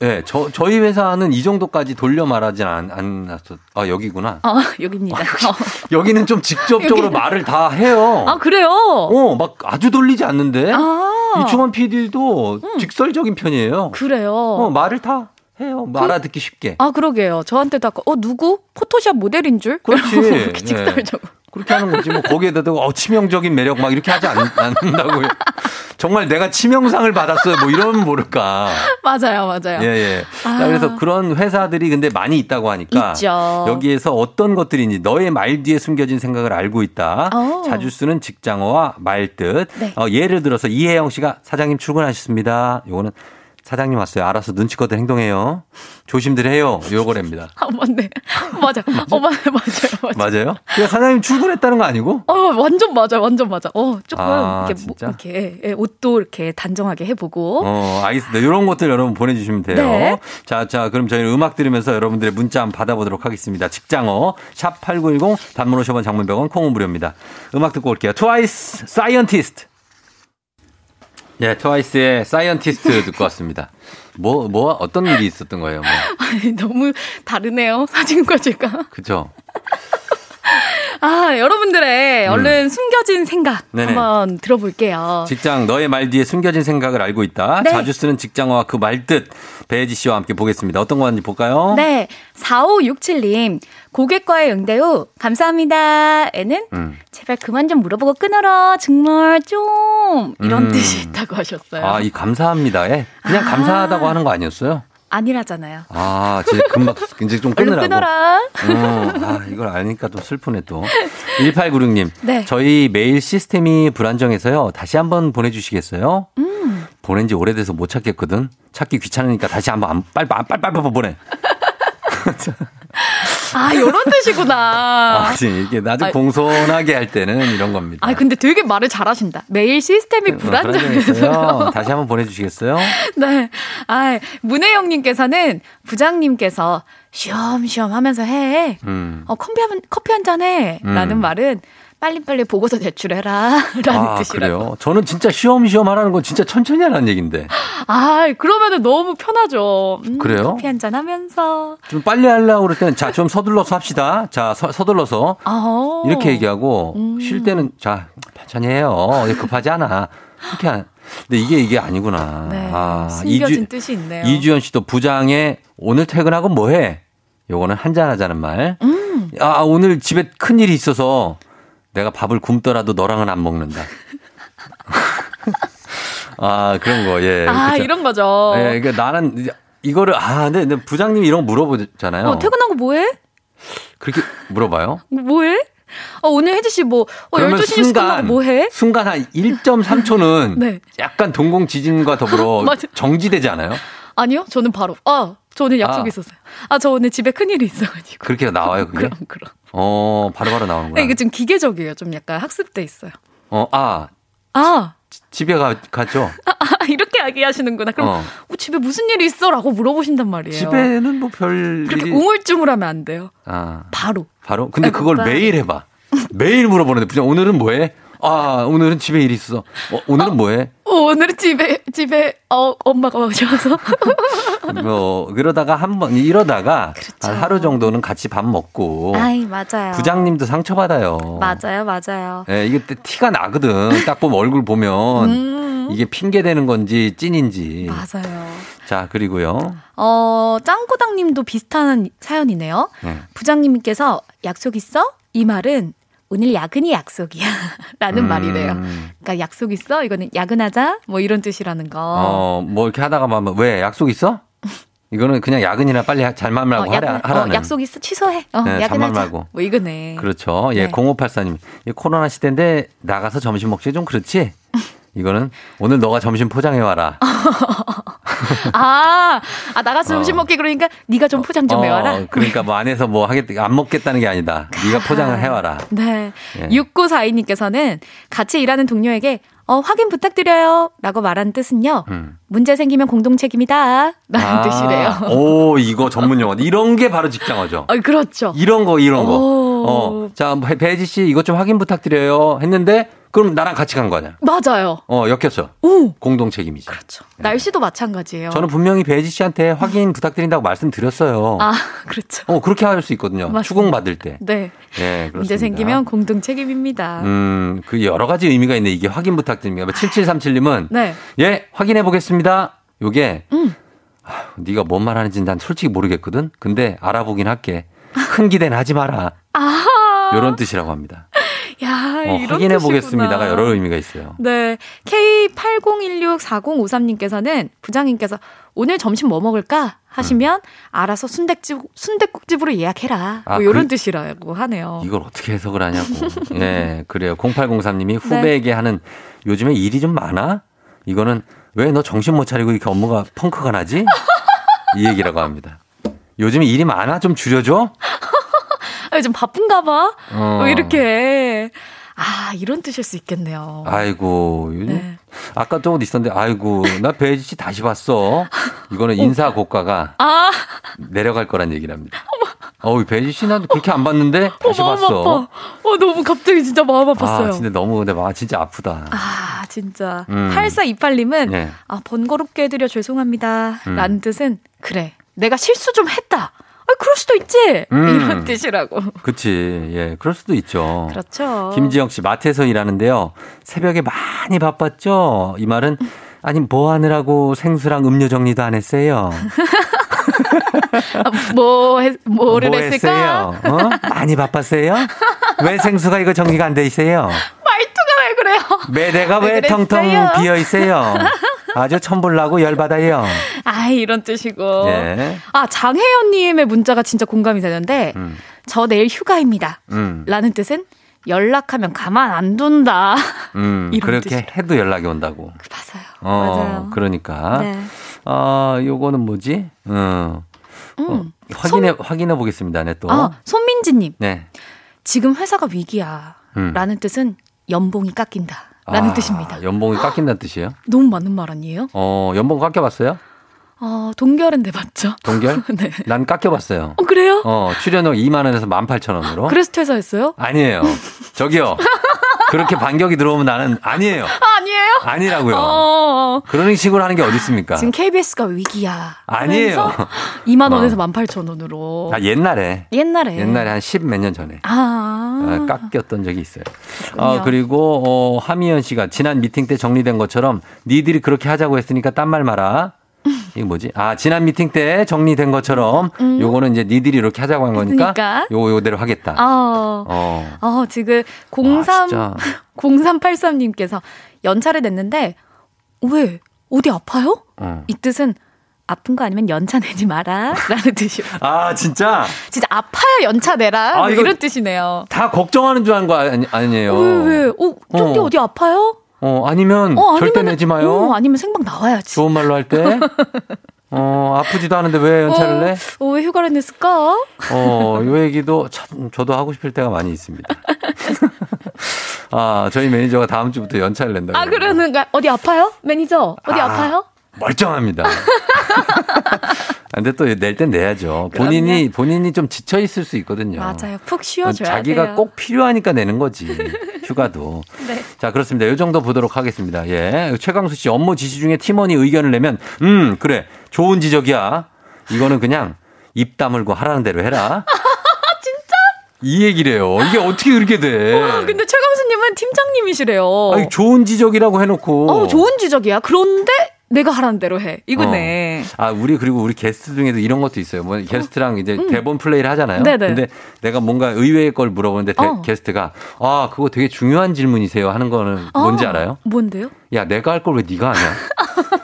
네, 저, 저희 회사는 이 정도까지 돌려 말하진 않, 않았어. 아, 여기구나. 어, 여기입니다. 어. 여기 는 좀 직접적으로 여기- 말을 다 해요. 아, 그래요? 어, 막 아주 돌리지 않는데. 아. 이충원 PD도 직설적인 편이에요. 그래요. 어, 말을 다 해요. 뭐 알아듣기 쉽게. 아, 그러게요. 저한테도 아까, 어, 누구? 포토샵 모델인 줄? 그렇지. 네. 직설적으로. 그렇게 하는 거지. 뭐 거기에다 대고 어, 치명적인 매력 막 이렇게 하지 않, 않는다고요. 정말 내가 치명상을 받았어요. 뭐 이러면 모를까. 맞아요, 맞아요. 예, 예. 아. 자, 그래서 그런 회사들이 근데 많이 있다고 하니까 있죠. 여기에서 어떤 것들인지 너의 말 뒤에 숨겨진 생각을 알고 있다. 어. 자주 쓰는 직장어와 말뜻. 네. 어, 예를 들어서 이혜영 씨가 사장님 출근하셨습니다. 요거는 사장님 왔어요. 알아서 눈치껏 행동해요. 조심들 해요. 요거랍니다. 아, 맞네. 맞아. 어, 맞아요, 맞아요. 맞아요. 맞아요? 그냥 사장님 출근했다는 거 아니고? 어, 완전 맞아, 완전 맞아. 어, 조금 아, 이렇게, 뭐? 이렇게 예, 옷도 이렇게 단정하게 해보고. 어, 알겠습니다. 이런 것들 여러분 보내주시면 돼요. 네. 자, 자, 그럼 저희는 음악 들으면서 여러분들의 문자 한번 받아보도록 하겠습니다. 직장어, 샵 8910, 단문 50원, 장문 100원, 콩은 무료입니다. 음악 듣고 올게요. 트와이스, Scientist. 예, 트와이스의 Scientist 듣고 왔습니다. 뭐, 뭐, 어떤 일이 있었던 거예요? 뭐. 아니, 너무 다르네요, 사진과 제가. 그죠? 아, 여러분들의 음. 얼른 숨겨진 생각 네네. 한번 들어볼게요. 직장, 너의 말 뒤에 숨겨진 생각을 알고 있다. 네. 자주 쓰는 직장어와 그 말뜻, 배혜지 씨와 함께 보겠습니다. 어떤 거 하는지 볼까요? 네, 4567님. 고객과의 응대 후 감사합니다. 에는 음. 제발 그만 좀 물어보고 끊어라. 정말 좀 이런 음. 뜻이 있다고 하셨어요. 아, 이 감사합니다에 그냥 감사하다고 하는 거 아니었어요? 아니라잖아요. 아, 이제 금방 이제 좀 끊으라고. 끊어라. 어, 아, 이걸 아니까 좀 슬프네 또. 1896님. 네. 저희 메일 시스템이 불안정해서요. 다시 한번 보내 주시겠어요? 음. 보낸 지 오래돼서 못 찾겠거든. 찾기 귀찮으니까 다시 한번 안- 빨리 빨리 빨리 빨리 보내. 아, 요런 뜻이구나. 아, 지금 이게 아주 아. 공손하게 할 때는 이런 겁니다. 아, 근데 되게 말을 잘하신다. 메일 시스템이 불안정해서요. 불안정해서요. 다시 한번 보내주시겠어요? 네. 아, 문혜영님께서는 부장님께서 쉬엄쉬엄 하면서 해. 음. 어, 커피 한, 커피 한 잔 해. 음. 라는 말은 빨리빨리 보고서 제출해라. 라는 아, 뜻이라고. 그래요? 저는 진짜 쉬엄쉬엄 하라는 건 진짜 천천히 하라는 얘기인데. 아, 그러면은 너무 편하죠. 음, 그래요? 커피 한잔 하면서. 좀 빨리 하려고 그럴 때는 자, 좀 서둘러서 합시다. 자, 서, 서둘러서. 아. 이렇게 얘기하고 음. 쉴 때는 자, 천천히 해요. 급하지 않아. 이렇게 한. 근데 이게 이게 아니구나. 네. 아, 숨겨진 뜻이 있네요. 이주연 씨도 부장에 오늘 퇴근하고 뭐 해? 요거는 한잔 하자는 말. 음. 아, 오늘 집에 큰 일이 있어서 내가 밥을 굶더라도 너랑은 안 먹는다. 아, 그런 거, 예. 아, 그쵸. 이런 거죠. 예, 그러니까 나는 이거를, 아, 근데, 근데 부장님이 이런 거 물어보잖아요. 어, 퇴근하고 뭐 해? 그렇게 물어봐요? 뭐 해? 어, 오늘 혜지 씨 뭐, 어, 그러면 12시 뉴스 끝나고 뭐 해? 순간 한 1.3초는 네. 약간 동공 지진과 더불어. 정지되지 않아요? 아니요, 저는 바로. 아, 저 오늘 약속이 아. 있었어요. 아, 저 오늘 집에 큰일이 있어가지고. 그렇게 나와요, 그게? 그럼, 그럼. 어, 바로바로 나오는구나. 네, 이게 좀 기계적이에요. 좀 약간 학습돼 있어요. 어, 아, 아, 집에 가, 갔죠? 아, 이렇게 이야기하시는구나. 그럼 어. 어, 집에 무슨 일이 있어? 라고 물어보신단 말이에요. 집에는 뭐 별 그렇게 일이. 우물쭈물하면 안 돼요. 아, 바로. 바로? 근데 아이고, 그걸. 매일 해봐. 매일 물어보는데, 오늘은 뭐 해? 아, 오늘은 집에 일이 있어. 어, 오늘은 뭐 해? 어, 오늘은 집에, 집에, 어, 엄마가 오셔서. 뭐, 그러다가 한 번, 이러다가 한 하루 정도는 같이 밥 먹고. 아이, 맞아요. 부장님도 상처받아요. 맞아요, 맞아요. 예, 이게 또 티가 나거든. 딱 보면 얼굴 보면. 음. 음. 이게 핑계 대는 건지 찐인지. 맞아요. 자, 그리고요. 어, 짱꼬당님도 비슷한 사연이네요. 네. 부장님께서 약속 있어? 이 말은 오늘 야근이 약속이야. 라는 음. 말이래요. 그러니까 약속 있어? 이거는 야근하자? 뭐 이런 뜻이라는 거. 어, 뭐 이렇게 하다가 막, 왜 약속 있어? 이거는 그냥 야근이나 빨리 하- 잘만 말고 어, 하라, 야근- 하라 는. 어, 약속 있어? 취소해. 어, 네, 야근하자. 말고. 뭐 이거네. 그렇죠. 예, 네. 0584님. 이 코로나 시대인데 나가서 점심 먹기 좀 그렇지? 이거는 오늘 너가 점심 포장해 와라. 아, 아 나가서 어. 먹기 그러니까 네가 좀 포장 좀 해와라. 그러니까 뭐 안에서 뭐 하겠다 안 먹겠다는 게 아니다. 네가 포장을 해 와라. 네. 예. 6942님께서는 같이 일하는 동료에게 어, 확인 부탁드려요. 라고 말한 뜻은요. 음. 문제 생기면 공동 책임이다. 라는 뜻이래요. 아, 오, 이거 전문 용어. 이런 게 바로 직장어죠. 어, 그렇죠. 이런 거, 이런 거. 오. 어, 자, 배- 배지 씨, 이것 좀 확인 부탁드려요. 했는데, 그럼 나랑 같이 간 거 아니야? 맞아요. 어, 엮였어. 오. 공동 책임이죠. 그렇죠. 날씨도 마찬가지예요. 저는 분명히 배지 씨한테 확인 부탁드린다고 말씀드렸어요. 아, 그렇죠. 어, 그렇게 할 수 있거든요. 맞습니다. 추궁 받을 때. 네. 예, 그렇습니다. 문제 생기면 공동 책임입니다. 음, 그 여러 가지 의미가 있네. 이게 확인 부탁드립니다. 7737님은 네. 예, 확인해 보겠습니다. 요게 음. 아휴, 네가 뭔 말 하는지 난 솔직히 모르겠거든. 근데 알아보긴 할게. 큰 기대는 하지 마라. 아. 이런 뜻이라고 합니다. 야, 어, 확인해. 보겠습니다가 여러 의미가 있어요. 네. K80164053님께서는 부장님께서 오늘 점심 뭐 먹을까? 하시면 알아서 순댓집 순댓국집으로 예약해라. 아, 뭐 이런 그- 뜻이라고 하네요. 이걸 어떻게 해석을 하냐고. 예, 그래요. 0803님이 후배에게 하는 요즘에 일이 좀 많아? 이거는 왜 너 정신 못 차리고 이렇게 업무가 펑크가 나지? 이 얘기라고 합니다. 요즘에 일이 많아? 좀 줄여줘? 아, 요즘 바쁜가 봐. 어. 뭐 이렇게 아, 이런 뜻일 수 있겠네요. 아이고, 네. 아까 또 어디 있었는데, 아이고, 나 배지 씨 다시 봤어. 이거는 인사 고가가 아, 내려갈 거란 얘기랍니다. 어우, 배지 씨 나도 그렇게 안 봤는데 다시 마음 봤어. 아파. 어, 너무 갑자기 진짜 마음 아팠어요. 아, 진짜 너무 근데 마 진짜 아프다. 아, 진짜. 음. 8428님은 네. 아, 번거롭게 해드려 죄송합니다. 음. 라는 뜻은 그래. 내가 실수 좀 했다. 아, 그럴 수도 있지. 음. 이런 뜻이라고. 그치. 예, 그럴 수도 있죠. 그렇죠. 김지영 씨 마트에서 일하는데요. 새벽에 많이 바빴죠. 이 말은 아니 뭐 하느라고 생수랑 음료 정리도 안 했어요. 아, 뭐, 했, 뭐를 뭐 했을까? 했어요? 어? 많이 바빴어요? 왜 생수가 이거 정리가 안 돼 있어요? 말투가 왜 그래요? 매대가 왜 왜 텅텅? 비어 있어요? 아주 천불나고 열받아요. 아, 이런 뜻이고. 예. 아, 장혜연님의 문자가 진짜 공감이 되는데, 음, 저 내일 휴가입니다. 음, 라는 뜻은 연락하면 가만 안 둔다. 음. 그렇게 해도 연락이 온다고. 맞아요. 어, 맞아요. 그러니까. 네. 아, 요거는 뭐지? 어. 어, 확인해, 확인해 보겠습니다. 네, 또. 음. 아, 손민지님. 네. 지금 회사가 위기야. 음. 라는 뜻은 연봉이 깎인다. 라는 아, 뜻입니다. 연봉이 깎인다는 뜻이에요? 너무 맞는 말 아니에요? 어, 연봉 깎여봤어요? 어, 동결은 내봤죠. 동결? 네. 난 깎여봤어요. 어, 그래요? 어, 출연료 2만원에서 18,000원으로. 그래서 퇴사했어요? 아니에요. 저기요. 그렇게 반격이 들어오면 나는 아니에요. 아, 아니에요? 아니라고요. 어, 그런 식으로 하는 게 어디 있습니까? 지금 KBS가 위기야. 아니에요. 2만 원에서 어. 18,000원으로. 아, 옛날에. 옛날에. 옛날에 한 10 몇 년 전에. 아. 어, 깎였던 적이 있어요. 어, 그리고 어, 하미연 씨가 지난 미팅 때 정리된 것처럼 니들이 그렇게 하자고 했으니까 딴 말 마라. 이게 뭐지? 아, 지난 미팅 때 정리된 것처럼 음. 요거는 이제 니들이 이렇게 하자고 한 거니까 그러니까. 요거 요대로 하겠다. 어. 어. 어, 지금 03, 진짜. 0383 님께서 연차를 냈는데, 왜? 어디 아파요? 어. 이 뜻은 아픈 거 아니면 연차 내지 마라. 라는 뜻이요. 아, 진짜? 진짜 아파야 연차 내라. 아, 뭐 이런 뜻이네요. 다 걱정하는 줄 아는 거 아니, 아니에요. 왜, 왜? 어, 쫑디 어. 어. 디 아파요? 어, 아니면 어, 절대 아니면은- 내지 마요. 어, 아니면 생방 나와야지. 좋은 말로 할 때. 어, 아프지도 않은데 왜 연차를 내? 어, 왜 휴가를 냈을까? 어, 요 얘기도 참 저도 하고 싶을 때가 많이 있습니다. 아, 저희 매니저가 다음 주부터 연차를 낸다고. 아, 그러는가? 어디 아파요? 매니저, 어디 아. 아. 파요 멀쩡합니다. 근데 또 낼 땐 내야죠. 본인이 본인이 좀 지쳐 있을 수 있거든요. 맞아요. 푹 쉬어줘야 자기가 돼요. 꼭 필요하니까 내는 거지. 휴가도. 네. 자, 그렇습니다. 요 정도 보도록 하겠습니다. 예. 최강수 씨 업무 지시 중에 팀원이 의견을 내면 음, 그래. 좋은 지적이야. 이거는 그냥 입 다물고 하라는 대로 해라. 진짜? 이 얘기래요. 이게 어떻게 그렇게 돼? 와, 근데 최강수님은 팀장님이시래요. 아니, 좋은 지적이라고 해놓고. 어, 좋은 지적이야. 그런데 내가 하라는 대로 해. 이거네. 어. 아, 우리 그리고 우리 게스트 중에도 이런 것도 있어요. 뭐 게스트랑 이제 음. 대본 플레이를 하잖아요. 네네. 근데 내가 뭔가 의외의 걸 물어보는데 대- 어. 게스트가 아, 그거 되게 중요한 질문이세요 하는 거는 뭔지 어, 알아요? 뭔데요? 야, 내가 할 걸 왜 네가 하냐?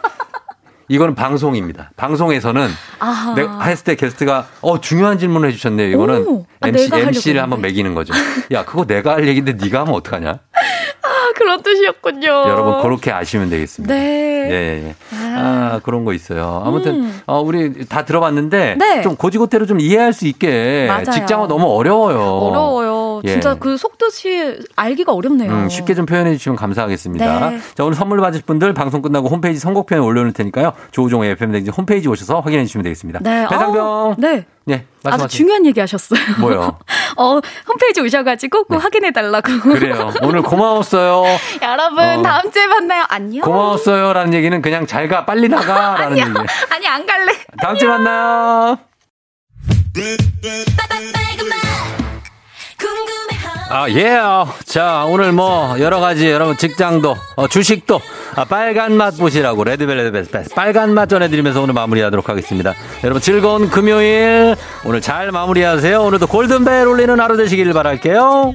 이거는 방송입니다. 방송에서는 아하. 내가 했을 때 게스트가 어 중요한 질문을 해주셨네요. 이거는 오, 아, MC MC를 한번 매기는 거죠. 야 그거 내가 할 얘기인데 네가 하면 어떡하냐? 아, 그런 뜻이었군요. 여러분 그렇게 아시면 되겠습니다. 네. 예, 예. 아, 그런 거 있어요. 아무튼, 음. 어, 우리 다 들어봤는데, 네. 좀 고지고대로 좀 이해할 수 있게, 맞아요. 직장어 너무 어려워요. 어려워요. 예. 진짜 그 속뜻이 알기가 어렵네요. 음, 쉽게 좀 표현해 주시면 감사하겠습니다. 네. 자, 오늘 선물 받으실 분들 방송 끝나고 홈페이지 선곡표에 올려놓을 테니까요. 조우종의 FM댕진 홈페이지 오셔서 확인해 주시면 되겠습니다. 네. 배상병. 어, 네. 네, 아주 말씀하세요. 중요한 얘기 하셨어요. 뭐요? 어, 홈페이지 오셔가지고 꼭 확인해 달라고. 그래요. 오늘 고마웠어요. 여러분, 어. 다음 주에 만나요. 안녕. 고마웠어요. 라는 얘기는 그냥 잘 가, 빨리 나가. 라는. 얘기. 아니, 안 갈래. 다음 주에 만나요. 아, 예. 자, 오늘 뭐, 여러 가지, 여러분, 직장도, 어, 주식도, 아, 빨간 맛 보시라고, 레드벨벳, 빨간 맛 전해드리면서 오늘 마무리하도록 하겠습니다. 여러분, 즐거운 금요일, 오늘 잘 마무리하세요. 오늘도 골든벨 울리는 하루 되시길 바랄게요.